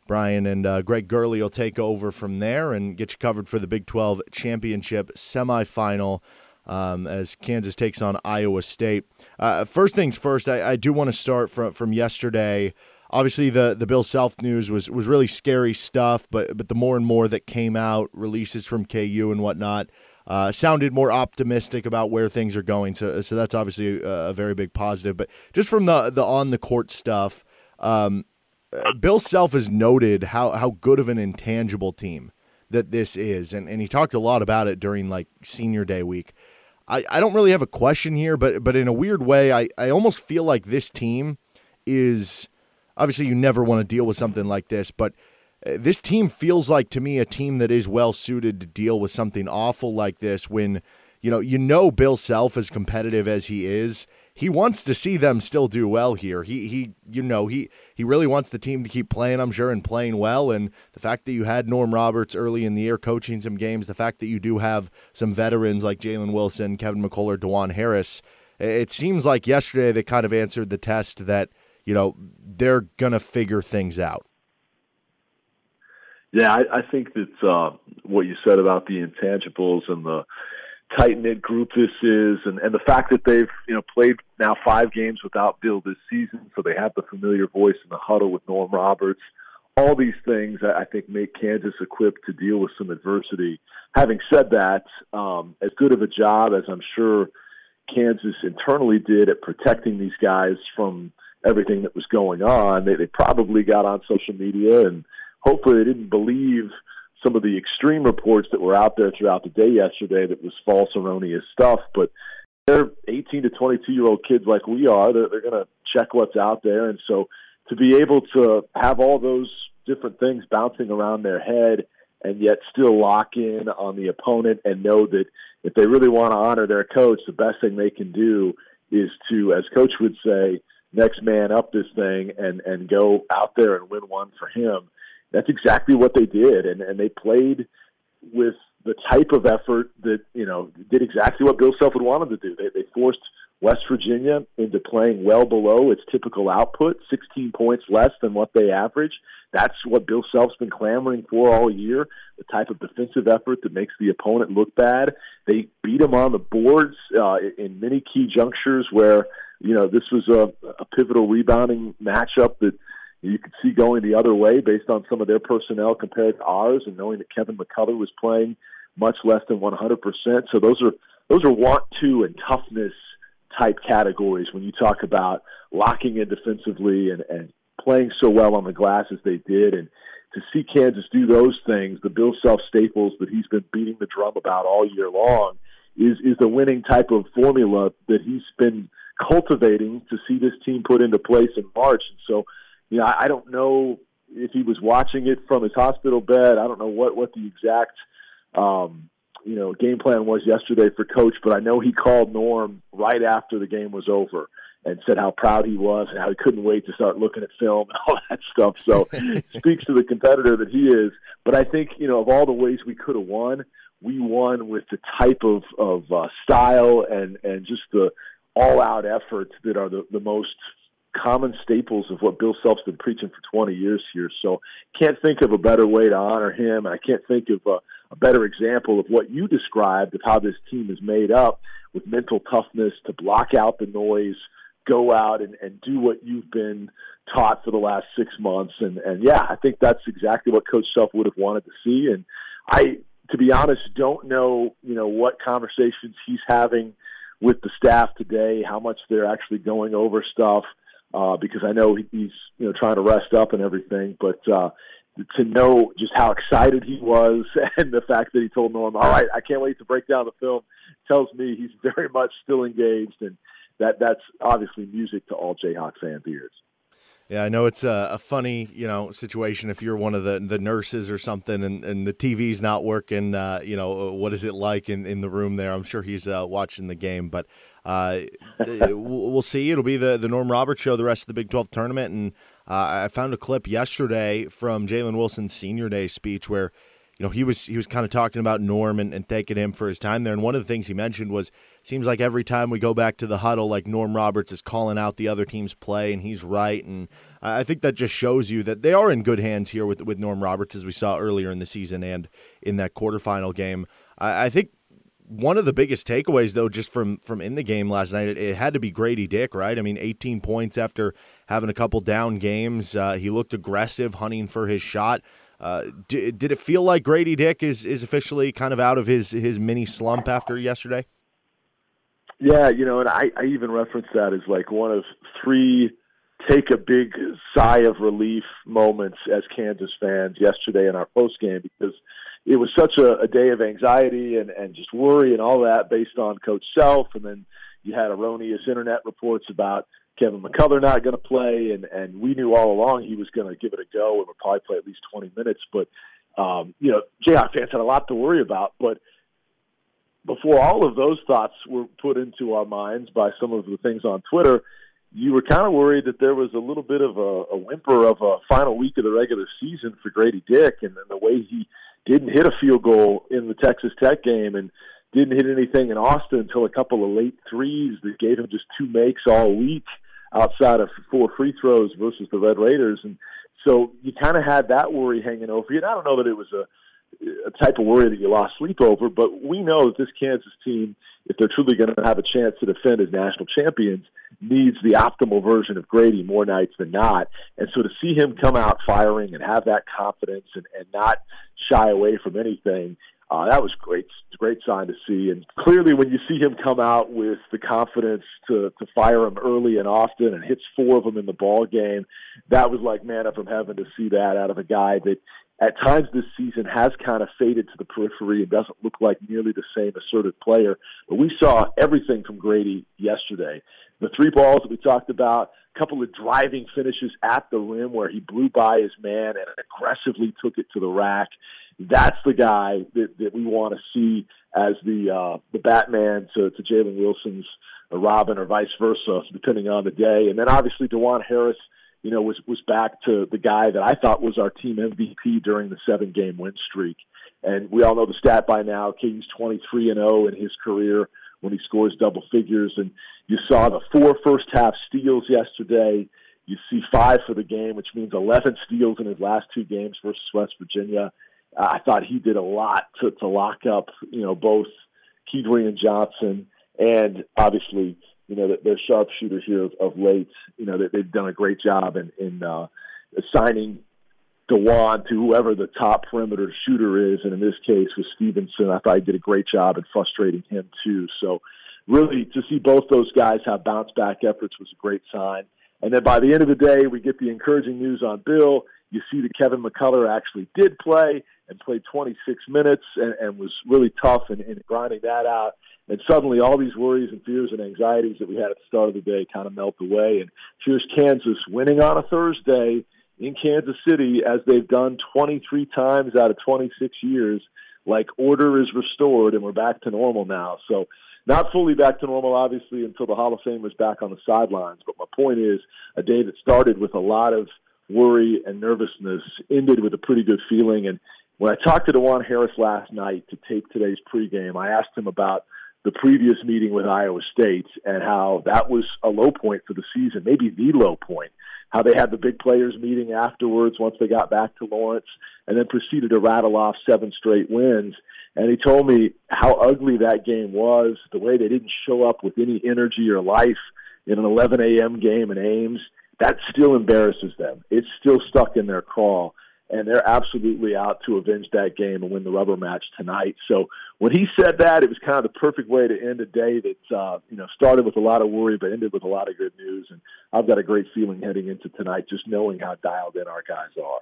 Brian and uh, Greg Gurley will take over from there and get you covered for the Big Twelve championship semifinal. Um, as Kansas takes on Iowa State. Uh, first things first, I, I do want to start from from yesterday obviously the the Bill Self news was was really scary stuff, but but the more and more that came out, releases from KU and whatnot, uh, sounded more optimistic about where things are going. So so that's obviously a, a very big positive. But just from the the on the court stuff, um, uh, Bill Self has noted how how good of an intangible team that this is, and and he talked a lot about it during like senior day week. I, I don't really have a question here, but but in a weird way, I, I almost feel like this team is obviously you never want to deal with something like this, but uh, this team feels like to me a team that is well suited to deal with something awful like this when you know you know Bill Self as competitive as he is he wants to see them still do well here. He he you know he he really wants the team to keep playing I'm sure and playing well and the fact that you had Norm Roberts early in the year coaching some games the fact that you do have some veterans like Jalen Wilson Kevin McCullar Dajuan Harris it seems like yesterday they kind of answered the test that you know, they're going to figure things out. Yeah, I, I think that uh, what you said about the intangibles and the tight knit group this is, and, and the fact that they've you know played now five games without Bill this season, so they have the familiar voice in the huddle with Norm Roberts. all these things I think make Kansas equipped to deal with some adversity. Having said that, um, as good of a job as I'm sure Kansas internally did at protecting these guys from everything that was going on, they, they probably got on social media and hopefully they didn't believe some of the extreme reports that were out there throughout the day yesterday that was false, erroneous stuff. But they're 18 to 22 year old kids like we are. They're, they're going to check what's out there. And so to be able to have all those different things bouncing around their head and yet still lock in on the opponent and know that if they really want to honor their coach, the best thing they can do is to, as coach would say, next man up this thing and and go out there and win one for him. That's exactly what they did, and and they played with the type of effort that you know did exactly what Bill Self would wanted to do. They they forced West Virginia into playing well below its typical output, 16 points less than what they average. That's what Bill Self's been clamoring for all year, the type of defensive effort that makes the opponent look bad. They beat them on the boards uh, in many key junctures where, you know, this was a, a pivotal rebounding matchup that you could see going the other way based on some of their personnel compared to ours and knowing that Kevin McCullar was playing much less than 100%. So those are those are want to and toughness type categories when you talk about locking in defensively and, and playing so well on the glass as they did. And to see Kansas do those things, the Bill Self staples that he's been beating the drum about all year long, is is the winning type of formula that he's been cultivating to see this team put into place in March. And so, you know, I, I don't know if he was watching it from his hospital bed. I don't know what what the exact um, you know game plan was yesterday for coach, but I know he called Norm right after the game was over and said how proud he was and how he couldn't wait to start looking at film and all that stuff. So speaks to the competitor that he is. But I think you know of all the ways we could have won, we won with the type of of uh, style and and just the all out efforts that are the, the most common staples of what Bill Self's been preaching for 20 years here. So can't think of a better way to honor him. I can't think of a, a better example of what you described of how this team is made up with mental toughness to block out the noise, go out and, and do what you've been taught for the last six months. And, and yeah, I think that's exactly what Coach Self would have wanted to see. And I, to be honest, don't know, you know, what conversations he's having with the staff today, how much they're actually going over stuff, uh, because I know he's, you know, trying to rest up and everything. But uh, to know just how excited he was and the fact that he told Norm, all right, I can't wait to break down the film, tells me he's very much still engaged. And that that's obviously music to all Jayhawk fans' ears. Yeah, I know it's a, a, funny, you know, situation if you're one of the, the nurses or something and, and the TV's not working. Uh, you know, what is it like in, in the room there? I'm sure he's uh, watching the game, but uh, we'll see. It'll be the, the Norm Roberts show the rest of the Big 12 tournament. And uh, I found a clip yesterday from Jalen Wilson's senior day speech where you know, he was he was kind of talking about Norm and, and thanking him for his time there. And one of the things he mentioned was seems like every time we go back to the huddle, like Norm Roberts is calling out the other team's play, and he's right. And I think that just shows you that they are in good hands here with with Norm Roberts, as we saw earlier in the season and in that quarterfinal game. I, I think one of the biggest takeaways, though, just from from in the game last night, it, it, had to be Gradey Dick, right? I mean, 18 points after having a couple down games. Uh, he looked aggressive, hunting for his shot. Uh, did, did it feel like Gradey Dick is, is officially kind of out of his, his mini slump after yesterday? Yeah, you know, and I, I even referenced that as like one of three take a big sigh of relief moments as Kansas fans yesterday in our post game because it was such a, a day of anxiety and, and just worry and all that based on Coach Self, and then you had erroneous internet reports about Kevin McCullar not going to play, and and we knew all along he was going to give it a go and would probably play at least 20 minutes. But um, you know, Jayhawk fans had a lot to worry about. But before all of those thoughts were put into our minds by some of the things on Twitter, you were kind of worried that there was a little bit of a, a whimper of a final week of the regular season for Gradey Dick, and then the way he didn't hit a field goal in the Texas Tech game and didn't hit anything in Austin until a couple of late threes that gave him just two makes all week outside of four free throws versus the Red Raiders. And so you kind of had that worry hanging over you. And I don't know that it was a a type of worry that you lost sleep over. But we know that this Kansas team, if they're truly going to have a chance to defend as national champions, needs the optimal version of Gradey more nights than not. And so to see him come out firing and have that confidence and, and not shy away from anything, uh, that was great. Great sign to see. And clearly, when you see him come out with the confidence to to fire him early and often, and hits four of them in the ball game, that was like manna from heaven to see that out of a guy that at times this season has kind of faded to the periphery and doesn't look like nearly the same assertive player. But we saw everything from Gradey yesterday. The three balls that we talked about, a couple of driving finishes at the rim where he blew by his man and aggressively took it to the rack. That's the guy that, that we want to see as the uh, the Batman to, to Jalen Wilson's Robin or vice versa, depending on the day. And then obviously Dajuan Harris – you know, was was back to the guy that I thought was our team MVP during the seven game win streak. And we all know the stat by now. King's 23 and 0 in his career when he scores double figures. And you saw the four first half steals yesterday. You see five for the game, which means 11 steals in his last two games versus West Virginia. I thought he did a lot to, to lock up, you know, both Kedrian Johnson and obviously you know, their sharpshooter here of, of late. You know, they, they've done a great job in, in uh, assigning Dajuan to whoever the top perimeter shooter is, and in this case with Stevenson, I thought he did a great job in frustrating him too. So, really, to see both those guys have bounce back efforts was a great sign. And then by the end of the day, we get the encouraging news on Bill. You see that Kevin McCullar actually did play and played 26 minutes and, and was really tough in, in grinding that out. And suddenly, all these worries and fears and anxieties that we had at the start of the day kind of melt away. And here's Kansas winning on a Thursday in Kansas City, as they've done 23 times out of 26 years. Like order is restored, and we're back to normal now. So, not fully back to normal, obviously, until the Hall of Fame was back on the sidelines. But my point is, a day that started with a lot of worry and nervousness ended with a pretty good feeling. And when I talked to Dajuan Harris last night to tape today's pregame, I asked him about the previous meeting with Iowa State and how that was a low point for the season, maybe the low point. How they had the big players meeting afterwards once they got back to Lawrence and then proceeded to rattle off seven straight wins. And he told me how ugly that game was, the way they didn't show up with any energy or life in an 11 a.m. game in Ames. That still embarrasses them. It's still stuck in their craw and they're absolutely out to avenge that game and win the rubber match tonight. So when he said that, it was kind of the perfect way to end a day that uh, you know started with a lot of worry but ended with a lot of good news. And I've got a great feeling heading into tonight, just knowing how dialed in our guys are.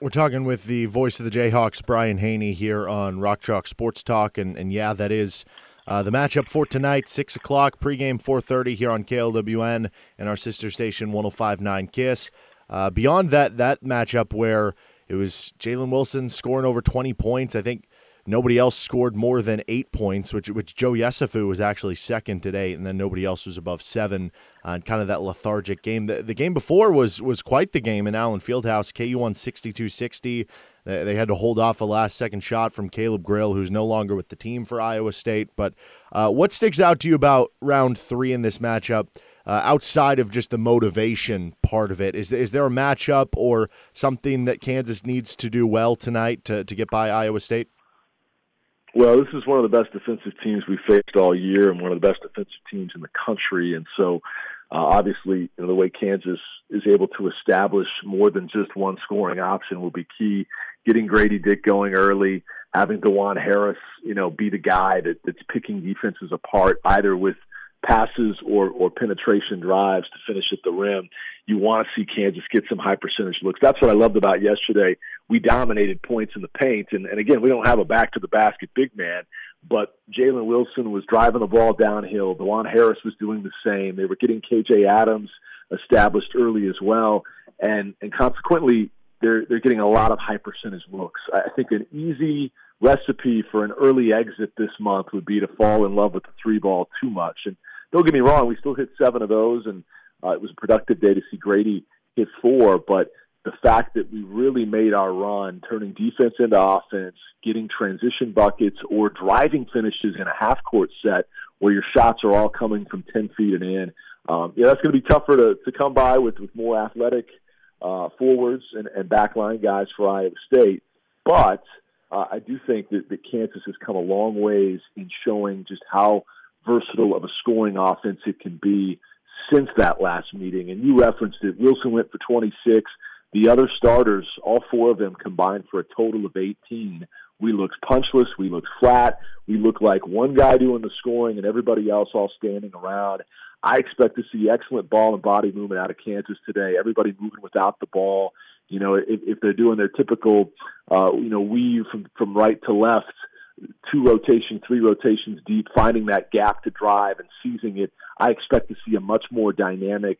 We're talking with the voice of the Jayhawks, Brian Hanni, here on Rock Chalk Sports Talk, and and yeah, that is. Uh, the matchup for tonight, six o'clock pregame, four thirty here on KLWN and our sister station, 105.9 Kiss. Uh, beyond that, that matchup where it was Jalen Wilson scoring over 20 points. I think nobody else scored more than eight points, which which Joe Yesufu was actually second today, and then nobody else was above seven. On uh, kind of that lethargic game. The, the game before was was quite the game in Allen Fieldhouse. KU won 62-60. They, had to hold off a last second shot from Caleb Grill, who's no longer with the team for Iowa State. But uh, what sticks out to you about round three in this matchup? uh, outside of just the motivation part of it? Is, is there a matchup or something that Kansas needs to do well tonight to, to get by Iowa State? Well, this is one of the best defensive teams we faced all year and one of the best defensive teams in the country. And so, uh, obviously, you know, the way Kansas is able to establish more than just one scoring option will be key. Getting Gradey Dick going early, having Dajuan Harris, you know, be the guy that, that's picking defenses apart, either with – passes or, or penetration drives to finish at the rim. You want to see Kansas get some high percentage looks. That's what I loved about yesterday. We dominated points in the paint. And, and again, we don't have a back to the basket big man, but Jalen Wilson was driving the ball downhill. Dajuan Harris was doing the same. They were getting KJ Adams established early as well. And, and consequently, they're, they're getting a lot of high percentage looks. I think an easy recipe for an early exit this month would be to fall in love with the three ball too much. And don't get me wrong, we still hit seven of those, and uh, it was a productive day to see Gradey hit four. But the fact that we really made our run, turning defense into offense, getting transition buckets, or driving finishes in a half court set where your shots are all coming from 10 feet and in, um, yeah, that's going to be tougher to, to come by with, with more athletic uh, forwards and, and backline guys for Iowa State. But uh, I do think that, that Kansas has come a long ways in showing just how versatile of a scoring offense it can be since that last meeting. And you referenced it. Wilson went for 26. The other starters, all four of them combined for a total of 18. We looked punchless. We looked flat. We looked like one guy doing the scoring and everybody else all standing around. I expect to see excellent ball and body movement out of Kansas today. Everybody moving without the ball. You know, if, if they're doing their typical, uh, you know, weave from, from right to left, two rotation, three rotations deep, finding that gap to drive and seizing it, I expect to see a much more dynamic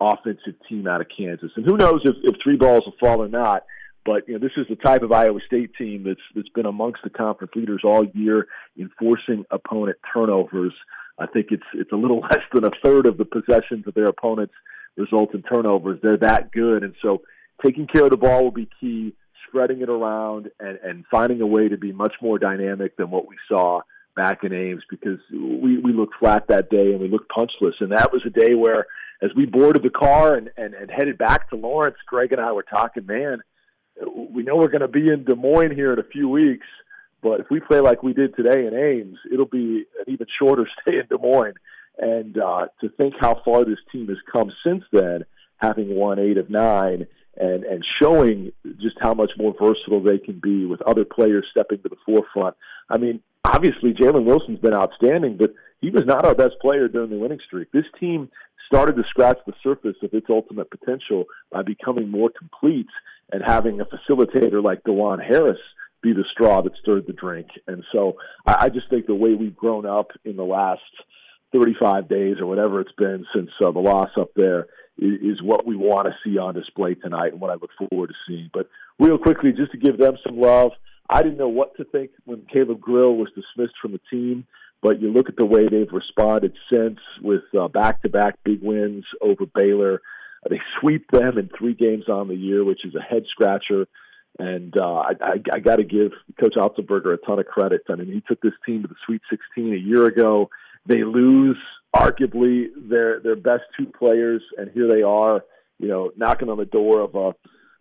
offensive team out of Kansas. And who knows if, if three balls will fall or not. But you know, this is the type of Iowa State team that's that's been amongst the conference leaders all year in forcing opponent turnovers. I think it's it's a little less than a third of the possessions of their opponents result in turnovers. They're that good, and so taking care of the ball will be key. Spreading it around and, and finding a way to be much more dynamic than what we saw back in Ames because we, we looked flat that day and we looked punchless. And that was a day where, as we boarded the car and, and, and headed back to Lawrence, Greg and I were talking, man, we know we're going to be in Des Moines here in a few weeks, but if we play like we did today in Ames, it'll be an even shorter stay in Des Moines. And uh, to think how far this team has come since then, having won eight of nine and and showing just how much more versatile they can be with other players stepping to the forefront. I mean, obviously Jalen Wilson's been outstanding, but he was not our best player during the winning streak. This team started to scratch the surface of its ultimate potential by becoming more complete and having a facilitator like Dajuan Harris be the straw that stirred the drink. And so I, I just think the way we've grown up in the last 35 days or whatever it's been since uh, the loss up there is, what we want to see on display tonight and what I look forward to seeing. But real quickly, just to give them some love, I didn't know what to think when Caleb Grill was dismissed from the team. But you look at the way they've responded since with uh, back-to-back big wins over Baylor. They sweep them in three games on the year, which is a head scratcher. And uh, I, I, I got to give Coach Otzelberger a ton of credit. I mean, he took this team to the Sweet 16 a year ago. They lose arguably their their best two players, and here they are, you know, knocking on the door of a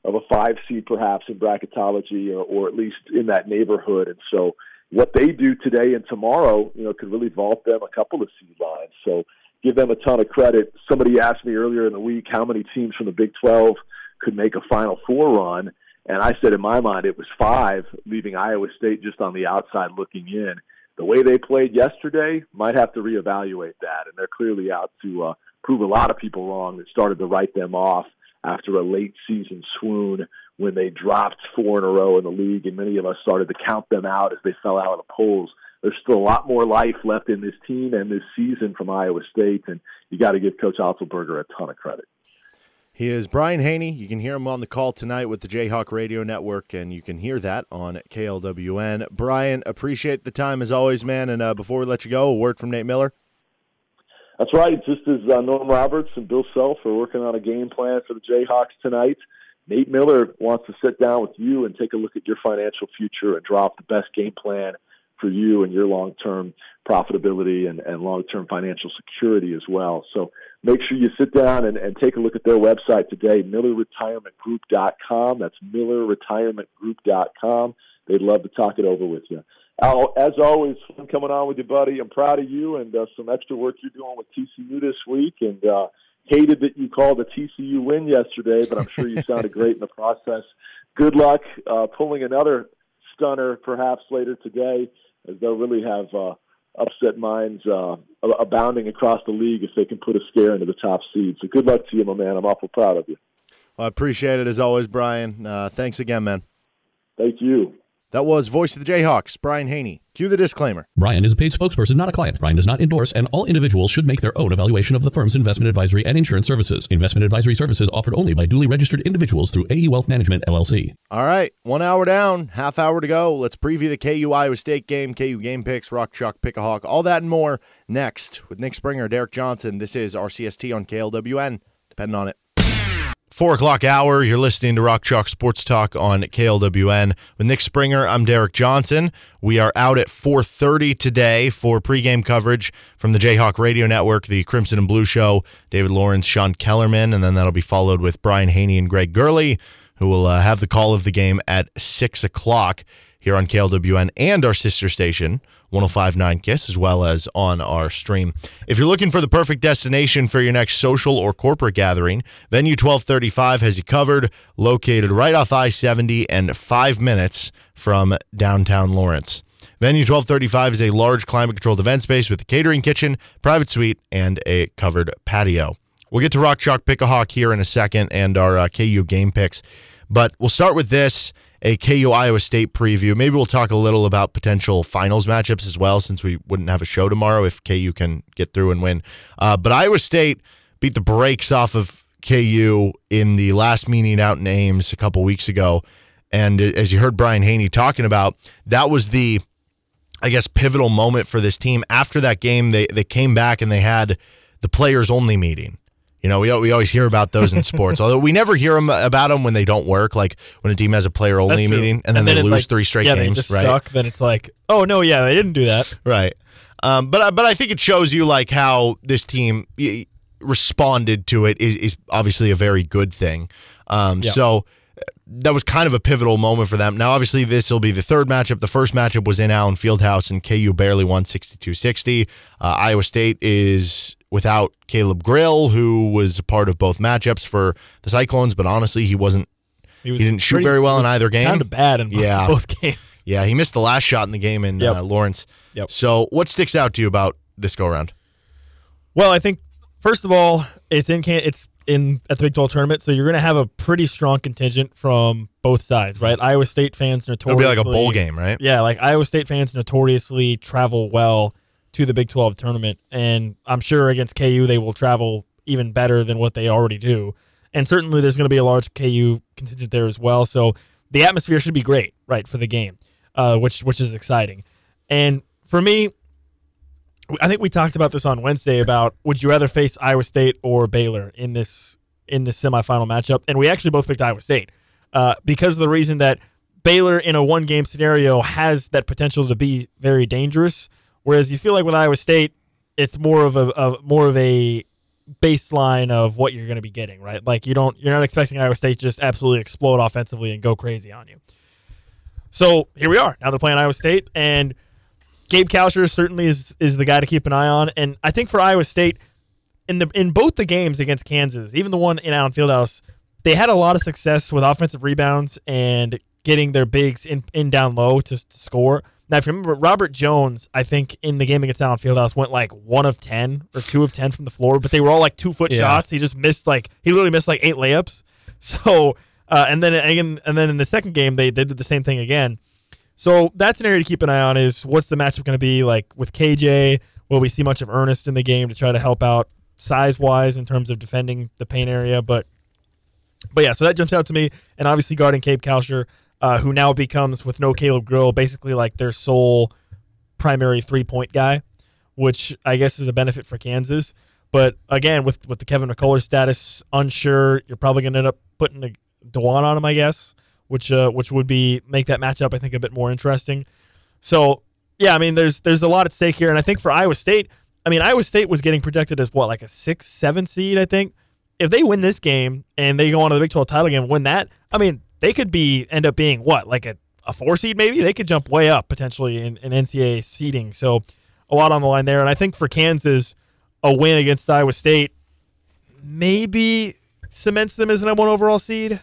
of a five seed perhaps in bracketology, or, or at least in that neighborhood. And so, what they do today and tomorrow, you know, could really vault them a couple of seed lines. So, give them a ton of credit. Somebody asked me earlier in the week how many teams from the Big Twelve could make a Final Four run. And I said in my mind it was five, leaving Iowa State just on the outside looking in the way they played yesterday might have to reevaluate that. And they're clearly out to uh, prove a lot of people wrong that started to write them off after a late season swoon when they dropped four in a row in the league, and many of us started to count them out as they fell out of the polls. There's still a lot more life left in this team and this season from Iowa State, and you got to give Coach Otzelberger a ton of credit. He is Brian Hanni. You can hear him on the call tonight with the Jayhawk Radio Network, and you can hear that on KLWN. Brian, appreciate the time as always, man. And uh, before we let you go, a word from Nate Miller. That's right. Just as uh, Norm Roberts and Bill Self are working on a game plan for the Jayhawks tonight, Nate Miller wants to sit down with you and take a look at your financial future and drop the best game plan for you and your long term profitability and, and long term financial security as well. So make sure you sit down and, and take a look at their website today, MillerRetirementGroup.com. That's MillerRetirementGroup.com. They'd love to talk it over with you. Al, as always, fun coming on with you, buddy. I'm proud of you and uh, some extra work you're doing with TCU this week. And uh, hated that you called a TCU win yesterday, but I'm sure you sounded great in the process. Good luck uh, pulling another stunner perhaps later today, as they'll really have uh, upset minds uh, abounding across the league if they can put a scare into the top seed. So good luck to you, my man. I'm awful proud of you. Well, I appreciate it as always, Brian. Uh, thanks again, man. Thank you. That was Voice of the Jayhawks, Brian Hanni. Cue the disclaimer. Brian is a paid spokesperson, not a client. Brian does not endorse, and all individuals should make their own evaluation of the firm's investment advisory and insurance services. Investment advisory services offered only by duly registered individuals through AE Wealth Management, LLC. All right, one hour down, half hour to go. Let's preview the KU Iowa State game, KU game picks, Rock Chalk, Pick a Hawk, all that and more next with Nick Springer, Derek Johnson. This is RCST on KLWN. Depend on it. Four o'clock hour. You're listening to Rock Chalk Sports Talk on KLWN with Nick Springer. I'm Derek Johnson. We are out at 4:30 today for pregame coverage from the Jayhawk Radio Network, the Crimson and Blue Show. David Lawrence, Sean Kellerman, and then that'll be followed with Brian Hanni and Greg Gurley, who will uh, have the call of the game at six o'clock. here on KLWN and our sister station, 1059 Kiss, as well as on our stream. If you're looking for the perfect destination for your next social or corporate gathering, Venue 1235 has you covered, located right off I 70 and five minutes from downtown Lawrence. Venue 1235 is a large climate controlled event space with a catering kitchen, private suite, and a covered patio. We'll get to Rock Chalk Pick a Hawk here in a second and our uh, KU game picks, but we'll start with this a KU Iowa State preview. Maybe we'll talk a little about potential finals matchups as well, since we wouldn't have a show tomorrow if KU can get through and win. Uh, but Iowa State beat the brakes off of KU in the last meeting out in Ames a couple weeks ago. And as you heard Brian Hanni talking about, that was the, I guess, pivotal moment for this team. After that game, they, they came back and they had the players only meeting. You know, we, we always hear about those in sports, although we never hear them about them when they don't work. Like when a team has a player only meeting and then, they lose like, three straight yeah, games, they just right? Suck, then it's like, oh no, yeah, they didn't do that. Right. Um, but I- but I think it shows you like how this team responded to it is, is obviously a very good thing. Um, Yeah. So uh, that was kind of a pivotal moment for them. Now, obviously, this will be the third matchup. The first matchup was in Allen Fieldhouse, and KU barely won 62 60. Uh, Iowa State is without Caleb Grill, who was a part of both matchups for the Cyclones, but honestly, he wasn't. He, was didn't shoot pretty- very well in either game. kinda bad in yeah. both games. Yeah, he missed the last shot in the game in Yep. uh, Lawrence. Yep. So, what sticks out to you about this go around? Well, I think first of all, it's in can it's in at the Big 12 tournament, so you're going to have a pretty strong contingent from both sides, right? Iowa State fans It'll be like a bowl game, right? Yeah, like Iowa State fans notoriously travel well to the Big 12 tournament, and I'm sure against KU they will travel even better than what they already do. And certainly there's going to be a large KU contingent there as well, so the atmosphere should be great, right, for the game, uh, which which is exciting. And for me, I think we talked about this on Wednesday about would you rather face Iowa State or Baylor in this in this semifinal matchup, and we actually both picked Iowa State uh, because of the reason that Baylor in a one game scenario has that potential to be very dangerous, whereas you feel like with Iowa State, it's more of a, of more of a baseline of what you're going to be getting, right? Like you don't you're not expecting Iowa State to just absolutely explode offensively and go crazy on you. So here we are. Now they're playing Iowa State, and Gabe Kalscheur certainly is is the guy to keep an eye on. And I think for Iowa State, in the in both the games against Kansas, even the one in Allen Fieldhouse, they had a lot of success with offensive rebounds and getting their bigs in, in down low to, to score. Now, if you remember, Robert Jones, I think in the game against Allen Fieldhouse went like one of ten or two of ten from the floor, but they were all like two foot Yeah. shots. He just missed like he literally missed like eight layups. So uh, and then again, and then in the second game they, they did the same thing again. So that's an area to keep an eye on. Is what's the matchup going to be like with KJ? Will we see much of Ernest in the game to try to help out size wise in terms of defending the paint area? But but yeah, so that jumps out to me, and obviously guarding Gabe Kalscheur, uh, who now becomes with no Caleb Grill, basically like their sole primary three point guy, which I guess is a benefit for Kansas. But again, with with the Kevin McCullar status, unsure. You're probably going to end up putting a Dajuan on him, I guess, which uh, which would be make that matchup I think a bit more interesting. So yeah, I mean, there's there's a lot at stake here, and I think for Iowa State, I mean, Iowa State was getting projected as what like a six, seven seed, I think. If they win this game and they go on to the Big 12 title game and win that, I mean, they could be end up being what like a, a four seed maybe. They could jump way up potentially in, in NCAA seeding. So a lot on the line there, and I think for Kansas, a win against Iowa State maybe cements them as number one overall seed.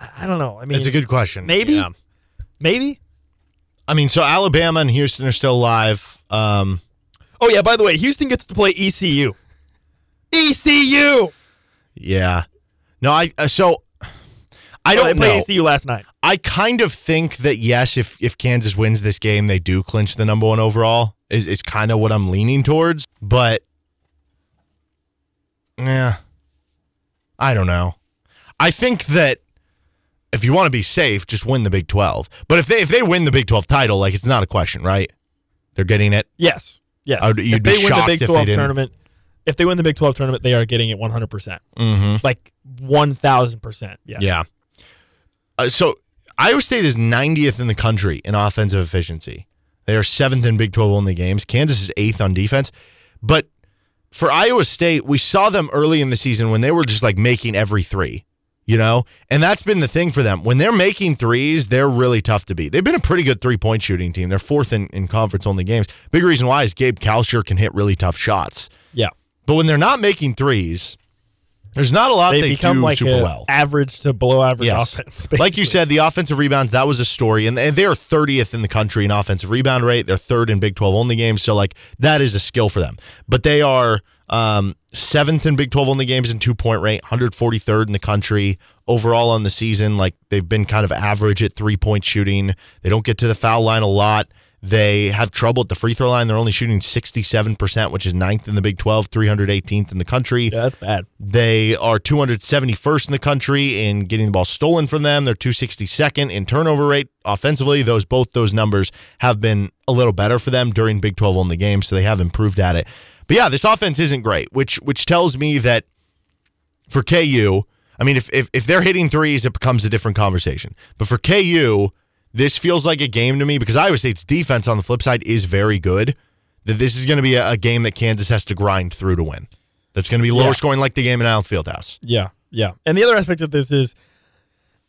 I don't know. I mean, it's a good question. Maybe, Yeah. maybe. I mean, so Alabama and Houston are still alive. Um, Oh yeah, by the way, Houston gets to play ECU. ECU. yeah. No, I uh, so I don't they played know. ECU last night. I kind of think that yes, if if Kansas wins this game, they do clinch the number one overall. Is is kind of what I'm leaning towards, but yeah, I don't know. I think that if you want to be safe, just win the Big Twelve. But if they if they win the Big Twelve title, like it's not a question, right? They're getting it. Yes. Yes. Would- you'd if be they win the Big if they 12 didn't. tournament, if they win the Big 12 tournament, they are getting it 100%. Mhm. Like 1000%. Yeah. Yeah. Uh, so Iowa State is 90th in the country in offensive efficiency. They are seventh in Big 12 only games. Kansas is eighth on defense. But for Iowa State, we saw them early in the season when they were just like making every three. You know, and that's been the thing for them. When they're making threes, they're really tough to beat. They've been a pretty good three point shooting team. They're fourth in, in conference only games. Big reason why is Gabe Kalscheur can hit really tough shots. Yeah. But when they're not making threes, there's not a lot they they, become do like super well. average to below average Yes. offense. Like you said, the offensive rebounds, that was a story. And and they're 30th in the country in offensive rebound rate. They're third in Big 12 only games. So, like, that is a skill for them. But they are um, seventh in Big 12 only games in two point rate, 143rd in the country overall on the season. Like, they've been kind of average at three point shooting. They don't get to the foul line a lot. They have trouble at the free throw line. They're only shooting 67%, which is ninth in the Big 12, 318th in the country. Yeah, that's bad. They are 271st in the country in getting the ball stolen from them. They're 262nd in turnover rate offensively. Those both those numbers have been a little better for them during Big 12 only games, so they have improved at it. But yeah, this offense isn't great, which which tells me that for KU, I mean, if if, if they're hitting threes, it becomes a different conversation. But for KU, this feels like a game to me because Iowa State's defense on the flip side is very good. That this is going to be a, a game that Kansas has to grind through to win. That's going to be lower Yeah. scoring like the game in Allen Fieldhouse. Yeah, yeah. And the other aspect of this is,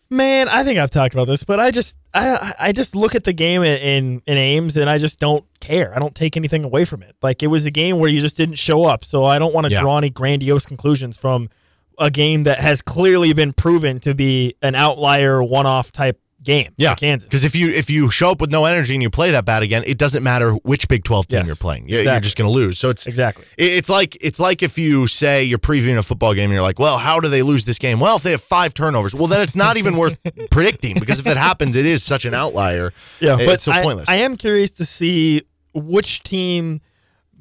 man, I think I've talked about this, but I just, I, I just look at the game in, in in Ames and I just don't care. I don't take anything away from it. Like it was a game where you just didn't show up, so I don't want to Yeah. draw any grandiose conclusions from a game that has clearly been proven to be an outlier, one-off type game. Yeah, Kansas. Because if you if you show up with no energy and you play that bad again, it doesn't matter which Big Twelve team Yes, you're playing. You're, you're just going to lose. So it's exactly. it- It's like it's like if you say you're previewing a football game and you're like, well, how do they lose this game? Well, if they have five turnovers, well, then it's not even worth predicting because if it happens, it is such an outlier. Yeah, It- but it's so I, pointless. I am curious to see which team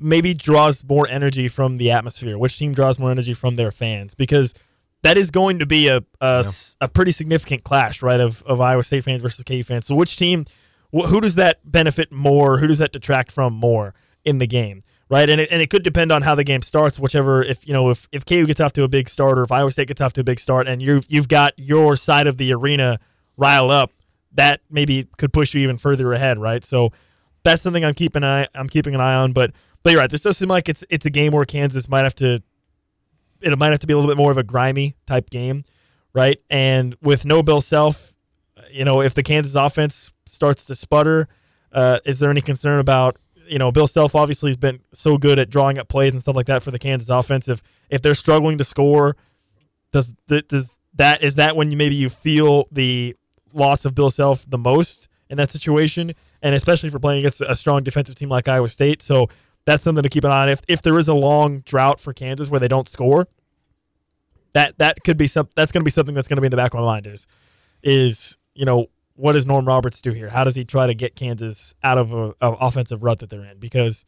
maybe draws more energy from the atmosphere. Which team draws more energy from their fans? Because that is going to be a a pretty significant clash, right? Of of Iowa State fans versus KU fans. So which team? Wh- who does that benefit more? Who does that detract from more in the game? Right, and it, and it could depend on how the game starts. Whichever, if you know, if, if KU gets off to a big start, or if Iowa State gets off to a big start, and you've you've got your side of the arena riled up, that maybe could push you even further ahead, right? So that's something I'm keeping an eye I'm keeping an eye on. But but you're right. This does seem like it's it's a game where Kansas might have to it might have to be a little bit more of a grimy type game, right? And with no Bill Self, you know, if the Kansas offense starts to sputter, uh, is there any concern about you know Bill Self obviously has been so good at drawing up plays and stuff like that for the Kansas offense. If if they're struggling to score, does does that is that when you maybe you feel the loss of Bill Self the most in that situation, and especially for playing against a strong defensive team like Iowa State. So that's something to keep an eye on. If if there is a long drought for Kansas where they don't score, that that could be some that's going to be something that's going to be in the back of my mind is is you know what does Norm Roberts do here? How does he try to get Kansas out of a, a offensive rut that they're in? Because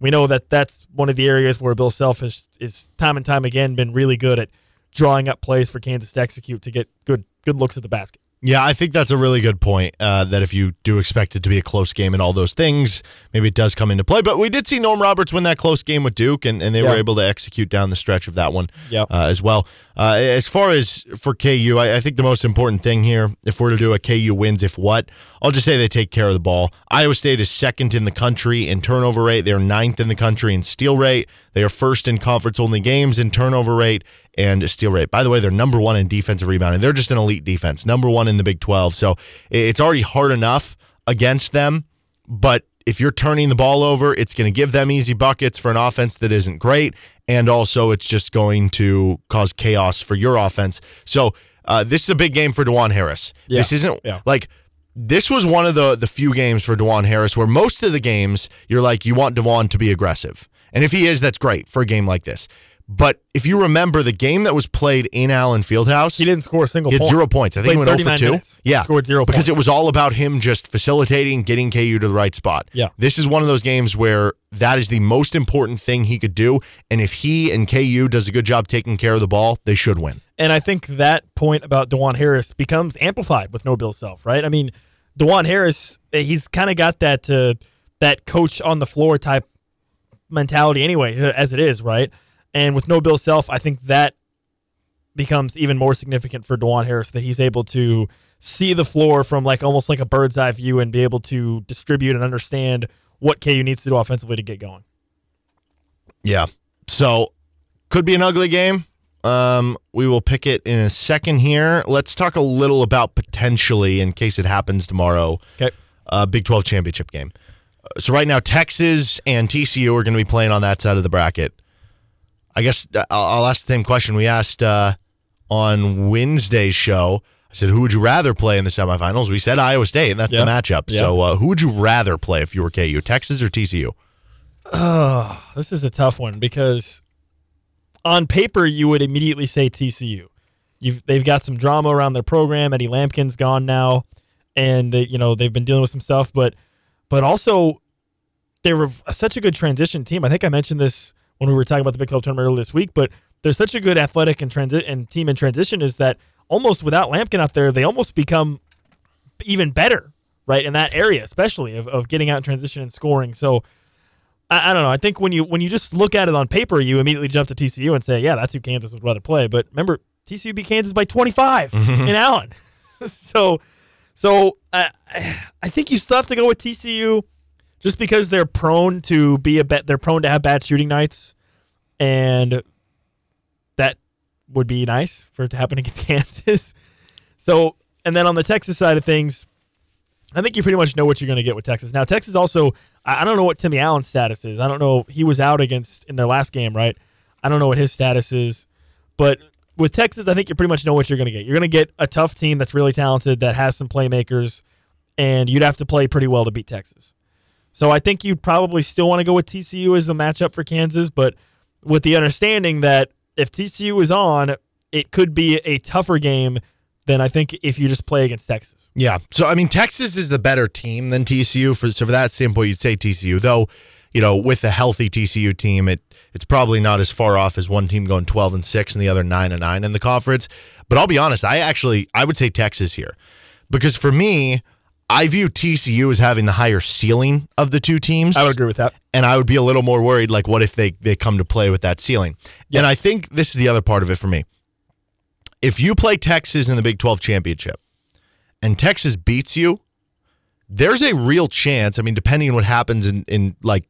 we know that that's one of the areas where Bill Self is, is time and time again been really good at drawing up plays for Kansas to execute to get good good looks at the basket. Yeah, I think that's a really good point. Uh, that if you do expect it to be a close game and all those things, maybe it does come into play. But we did see Norm Roberts win that close game with Duke, and, and they Yeah. were able to execute down the stretch of that one Yep. uh, as well. Uh, as far as for KU, I, I think the most important thing here, if we're to do a KU wins, if what, I'll just say they take care of the ball. Iowa State is second in the country in turnover rate. They're ninth in the country in steal rate. They are first in conference only games in turnover rate and steal rate. By the way, they're number one in defensive rebounding. They're just an elite defense, number one in the Big 12. So it's already hard enough against them. But if you're turning the ball over, it's going to give them easy buckets for an offense that isn't great. And also, it's just going to cause chaos for your offense. So uh, this is a big game for Dajuan Harris. Yeah. This isn't Yeah. like this was one of the the few games for Dajuan Harris where most of the games you're like you want Dajuan to be aggressive. And if he is, that's great for a game like this. But if you remember the game that was played in Allen Fieldhouse, He didn't score a single he had point. zero points. I think he went 0 for 2. minutes. Yeah. Scored zero Because it was all about him just facilitating, getting KU to the right spot. Yeah. This is one of those games where that is the most important thing he could do. And if he and KU does a good job taking care of the ball, they should win. And I think that point about Dajuan Harris becomes amplified with no Bill Self, right? I mean, Dajuan Harris, eh, he's kind of got that uh, that coach on the floor type mentality anyway, uh, as it is, right? And with no Bill Self, I think that becomes even more significant for Dajuan Harris that he's able to see the floor from like almost like a bird's eye view and be able to distribute and understand what KU needs to do offensively to get going. Yeah. So could be an ugly game. Um, we will pick it in a second here. Let's talk a little about potentially, in case it happens tomorrow, Okay. uh, Big 12 championship game. Uh, So right now, Texas and TCU are going to be playing on that side of the bracket. I guess uh, I'll, I'll ask the same question we asked uh, on Wednesday's show. I said, who would you rather play in the semifinals? We said Iowa State, and that's Yeah. the matchup. Yeah. So uh, who would you rather play if you were KU, Texas or TCU? Oh, this is a tough one because on paper you would immediately say TCU. You've they've got some drama around their program. Eddie Lampkin's gone now, and they, you know they've been dealing with some stuff. But but also they were such a good transition team. I think I mentioned this when we were talking about the Big 12 tournament earlier this week. But they're such a good athletic and transit and team in transition is that almost without Lampkin out there, they almost become even better, right in that area, especially of, of getting out in transition and scoring. So. I, I don't know. I think when you when you just look at it on paper, you immediately jump to TCU and say, "Yeah, that's who Kansas would rather play." But remember, TCU beat Kansas by 25 mm-hmm. in Allen. so, so I I think you still have to go with TCU, just because they're prone to be a bet. They're prone to have bad shooting nights, and that would be nice for it to happen against Kansas. So, and then on the Texas side of things, I think you pretty much know what you're going to get with Texas. Now, Texas also, I don't know what Timmy Allen's status is. I don't know. He was out against in their last game, right? I don't know what his status is. But with Texas, I think you pretty much know what you're going to get. You're going to get a tough team that's really talented, that has some playmakers, and you'd have to play pretty well to beat Texas. So I think you'd probably still want to go with TCU as the matchup for Kansas, but with the understanding that if TCU is on, it could be a tougher game than I think if you just play against Texas. Yeah. So I mean, Texas is the better team than TCU. For so for that standpoint, you'd say TCU. Though, you know, with a healthy TCU team, it it's probably not as far off as one team going twelve and six and the other nine and nine in the conference. But I'll be honest, I actually I would say Texas here because for me, I view TCU as having the higher ceiling of the two teams. I would agree with that. And I would be a little more worried, like, what if they they come to play with that ceiling? And I think this is the other part of it for me. If you play Texas in the Big 12 championship and Texas beats you, there's a real chance. I mean, depending on what happens in, in like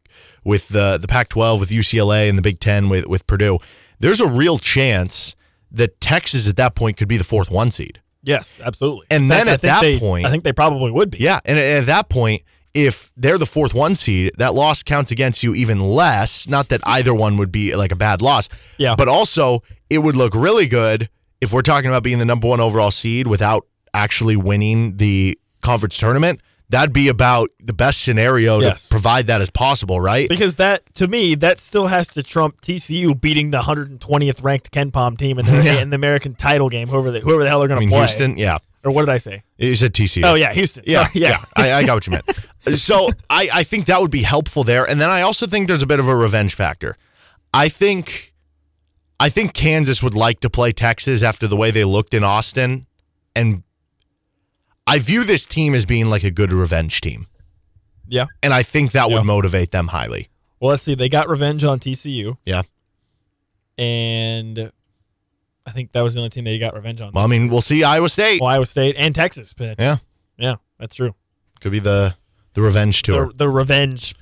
with the the Pac-12 with UCLA and the Big Ten with with Purdue, there's a real chance that Texas at that point could be the fourth one seed. Yes, absolutely. And In then fact, at that they- point, I think they probably would be. Yeah, and at that point, if they're the fourth one seed, that loss counts against you even less. Not that either one would be like a bad loss. Yeah. But also, it would look really good if we're talking about being the number one overall seed without actually winning the conference tournament. That'd be about the best scenario Yes. to provide that as possible, right? Because that, to me, that still has to trump TCU beating the 120th ranked KenPom team in the, Yeah. in the American title game, whoever the, whoever the hell they're going to mean, play. Houston, yeah. Or what did I say? You said TCU. Oh, yeah, Houston. Yeah, Oh, yeah. yeah. I, I got what you meant. So I, I think that would be helpful there. And then I also think there's a bit of a revenge factor. I think I think Kansas would like to play Texas after the way they looked in Austin. And I view this team as being like a good revenge team. Yeah. And I think that Yeah. would motivate them highly. Well, let's see. They got revenge on TCU, Yeah. and I think that was the only team they got revenge on. Well, I mean, we'll see Iowa State. Well, Iowa State and Texas. But Yeah. yeah, that's true. Could be the the revenge tour. The, the revenge.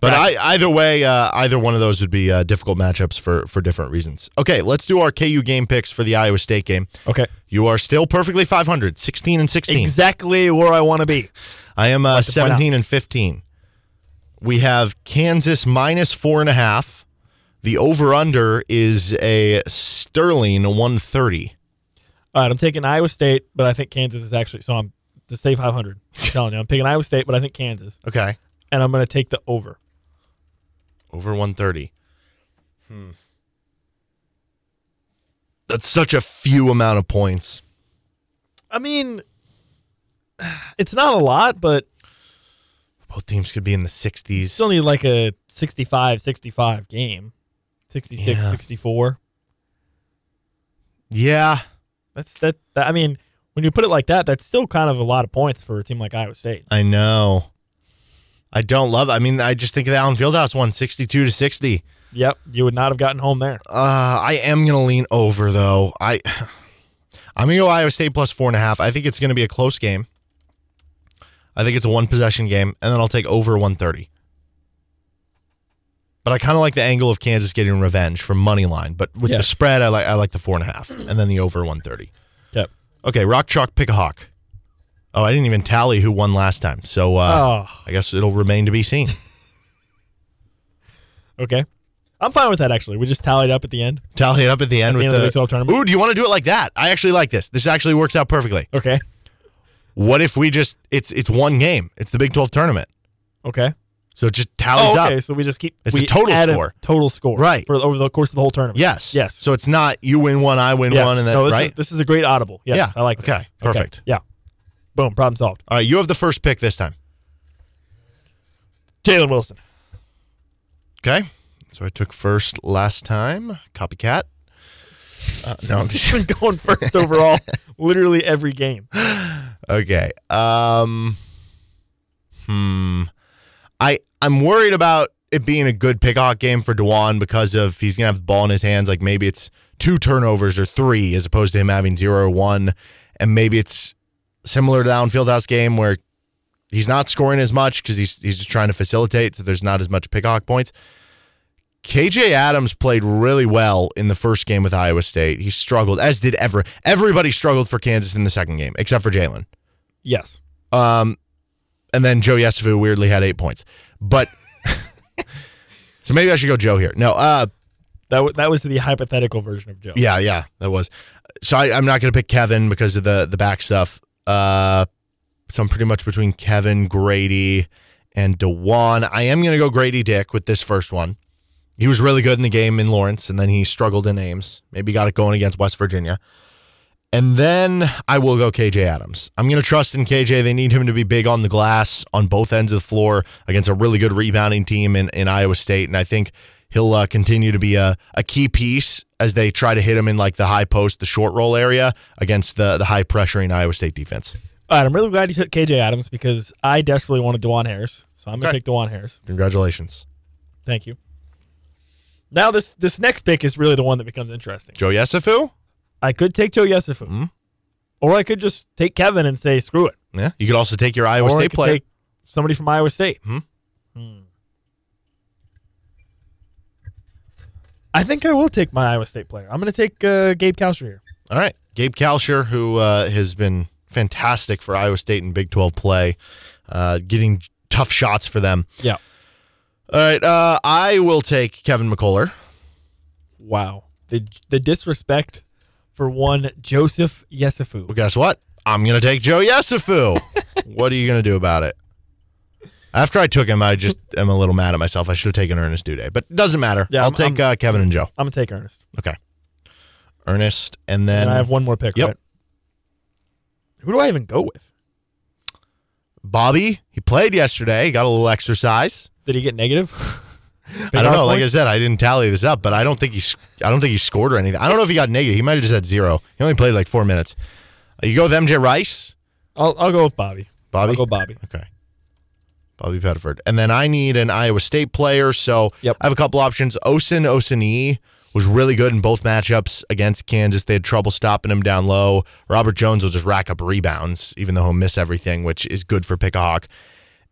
But I, either way, uh, either one of those would be uh, difficult matchups for for different reasons. Okay, let's do our KU game picks for the Iowa State game. Okay. You are still perfectly 500, 16 and 16. Exactly where I want to be. I am uh, Like to point out. 17 and 15. We have Kansas minus four and a half. The over under is a sterling 130. All right, I'm taking Iowa State, but I think Kansas is actually so I'm to stay 500. I'm telling you, I'm picking Iowa State, but I think Kansas, Okay. and I'm going to take the over. Over 130. Hmm. That's such a few amount of points. I mean, it's not a lot, but Both teams could be in the 60s. still need like a 65 65 game. 66 Yeah. 64. Yeah. That's that, that I mean, when you put it like that, that's still kind of a lot of points for a team like Iowa State. I know. I don't love. I mean, I just think of the Allen Fieldhouse one, 62 to 60. Yep, you would not have gotten home there. Uh, I am gonna lean over though. I I'm gonna go Iowa State plus four and a half. I think it's gonna be a close game. I think it's a one possession game, and then I'll take over 130. But but I kind of like the angle of Kansas getting revenge from money line. But with the spread, I like I like the four and a half, and then the over one thirty. Yep. Okay, Rock Chalk Pick a Hawk. Oh, I didn't even tally who won last time, so uh, Oh. I guess it'll remain to be seen. Okay. I'm fine with that actually. We just tallied up at the end. Tally it up at the end At the with end of the the, Big 12 tournament? Ooh, do you want to do it like that? I actually like this. This actually works out perfectly. Okay. What if we just it's it's one game? It's the Big Twelve tournament, Okay. so it just tallies Oh, okay. up. So we just keep It's we a total add a score. total score. Right. For over the course of the whole tournament. Yes. Yes. So it's not you win one, I win Yes. one, and then no, this right. Is, this is a great audible. Yes. Yeah. I like Okay. this. Perfect. Yeah. Boom. Problem solved. All right, you have the first pick this time. Jalen Wilson. Okay. So I took first last time. Copycat. Uh, no, I'm just been going first overall, literally every game. okay. Um. Hmm. I I'm worried about it being a good pickhawk game for Dajuan because of he's gonna have the ball in his hands. Like maybe it's two turnovers or three as opposed to him having zero or one, and maybe it's similar to the downfield house game where he's not scoring as much because he's he's just trying to facilitate, so there's not as much pickhawk points. KJ Adams played really well in the first game with Iowa State. He struggled, as did ever. Everybody struggled for Kansas in the second game, except for Jalen. Yes. Um, and then Joe Yesufu weirdly had eight points. But so maybe I should go Joe here. No, uh, That w- that was the hypothetical version of Joe. yeah, yeah, that was. So I, I'm not going to pick Kevin because of the the back stuff. Uh, so I'm pretty much between Kevin, Gradey, and Dajuan. I am going to go Gradey Dick with this first one. He was really good in the game in Lawrence, and then he struggled in Ames. Maybe got it going against West Virginia. And then I will go KJ Adams. I'm going to trust in KJ. They need him to be big on the glass on both ends of the floor against a really good rebounding team in, in Iowa State. And I think he'll uh, continue to be a, a key piece as they try to hit him in like the high post, the short roll area against the, the high pressuring Iowa State defense. All right, I'm really glad you took KJ Adams because I desperately wanted Dajuan Harris, so I'm gonna Okay. take Dajuan Harris. Congratulations. Thank you. Now this this next pick is really the one that becomes interesting. Joe Yesufu? I could take Joe Yesufu, Hmm? or I could just take Kevin and say screw it. Yeah. You could also take your Iowa or I State could player. take somebody from Iowa State. Hmm? Hmm. I think I will take my Iowa State player. I'm going to take uh, Gabe Kalscheur here. All right. Gabe Kalscheur, who uh, has been fantastic for Iowa State in Big 12 play, uh, getting tough shots for them. Yeah. All right. Uh, I will take Kevin McCullar. Wow. The the disrespect for one Joseph Yesufu. Well, guess what? I'm going to take Joe Yesufu. what are you going to do about it? After I took him, I just am a little mad at myself. I should have taken Ernest Udeh, but it doesn't matter. Yeah, I'll I'm- take I'm- uh, Kevin and Joe. I'm to take Ernest. Okay. Ernest, and then And I have one more pick, Yep. right? Who do I even go with? Bobby. He played yesterday. He got a little exercise. Did he get negative? I don't know. Like I said, I didn't tally this up, but I don't think he's. I don't think he scored or anything. I don't know if he got negative. He might have just had zero. He only played like four minutes. Uh, you go with MJ Rice, I'll, I'll go with Bobby. Bobby. I'll go Bobby. Okay. Bobby Pettiford. And then I need an Iowa State player. So I have a couple options. Osun Osunniyi was really good in both matchups against Kansas. They had trouble stopping him down low. Robert Jones will just rack up rebounds, even though he'll miss everything, which is good for Pickahawk.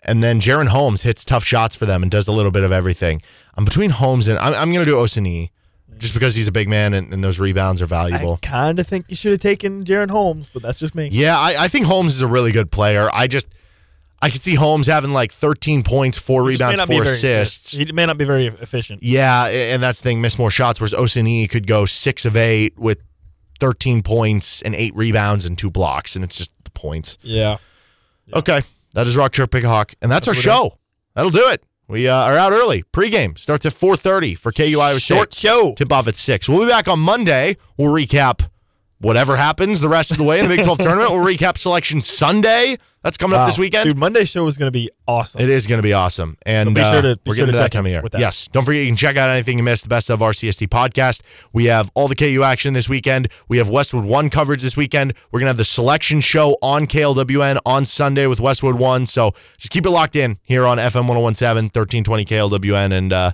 And then Jaren Holmes hits tough shots for them and does a little bit of everything. I'm between Holmes and I'm, I'm going to do Osini just because he's a big man and, and those rebounds are valuable. I kind of think you should have taken Jaren Holmes, but that's just me. Yeah, I, I think Holmes is a really good player. I just I could see Holmes having like 13 points, four He rebounds, four very assists. He may not be very efficient. Yeah, and that's the thing, miss more shots, whereas Osunniyi could go six of eight with 13 points and eight rebounds and two blocks, and it's just the points. Yeah. Okay, that is Rock Chalk Pick a Hawk, and that's, That's our what it show. That'll do it. We uh, are out early. Pregame starts at 4:30 for KU Iowa State. Short show. Tip off at six. We'll be back on Monday. We'll recap whatever happens the rest of the way in the Big 12 tournament. We'll recap Selection Sunday. That's coming up this weekend. Dude, Monday's show is going to be awesome. It is going to be awesome. And So be uh, sure to- be we're sure getting to to that time of year. Yes. Don't forget you can check out anything you missed, the best of our CST podcast. We have all the KU action this weekend. We have Westwood One coverage this weekend. We're going to have the selection show on KLWN on Sunday with Westwood One. So just keep it locked in here on FM 1017, 1320 KLWN, and uh,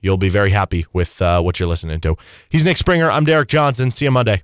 you'll be very happy with uh, what you're listening to. He's Nick Springer. I'm Derek Johnson. See you Monday.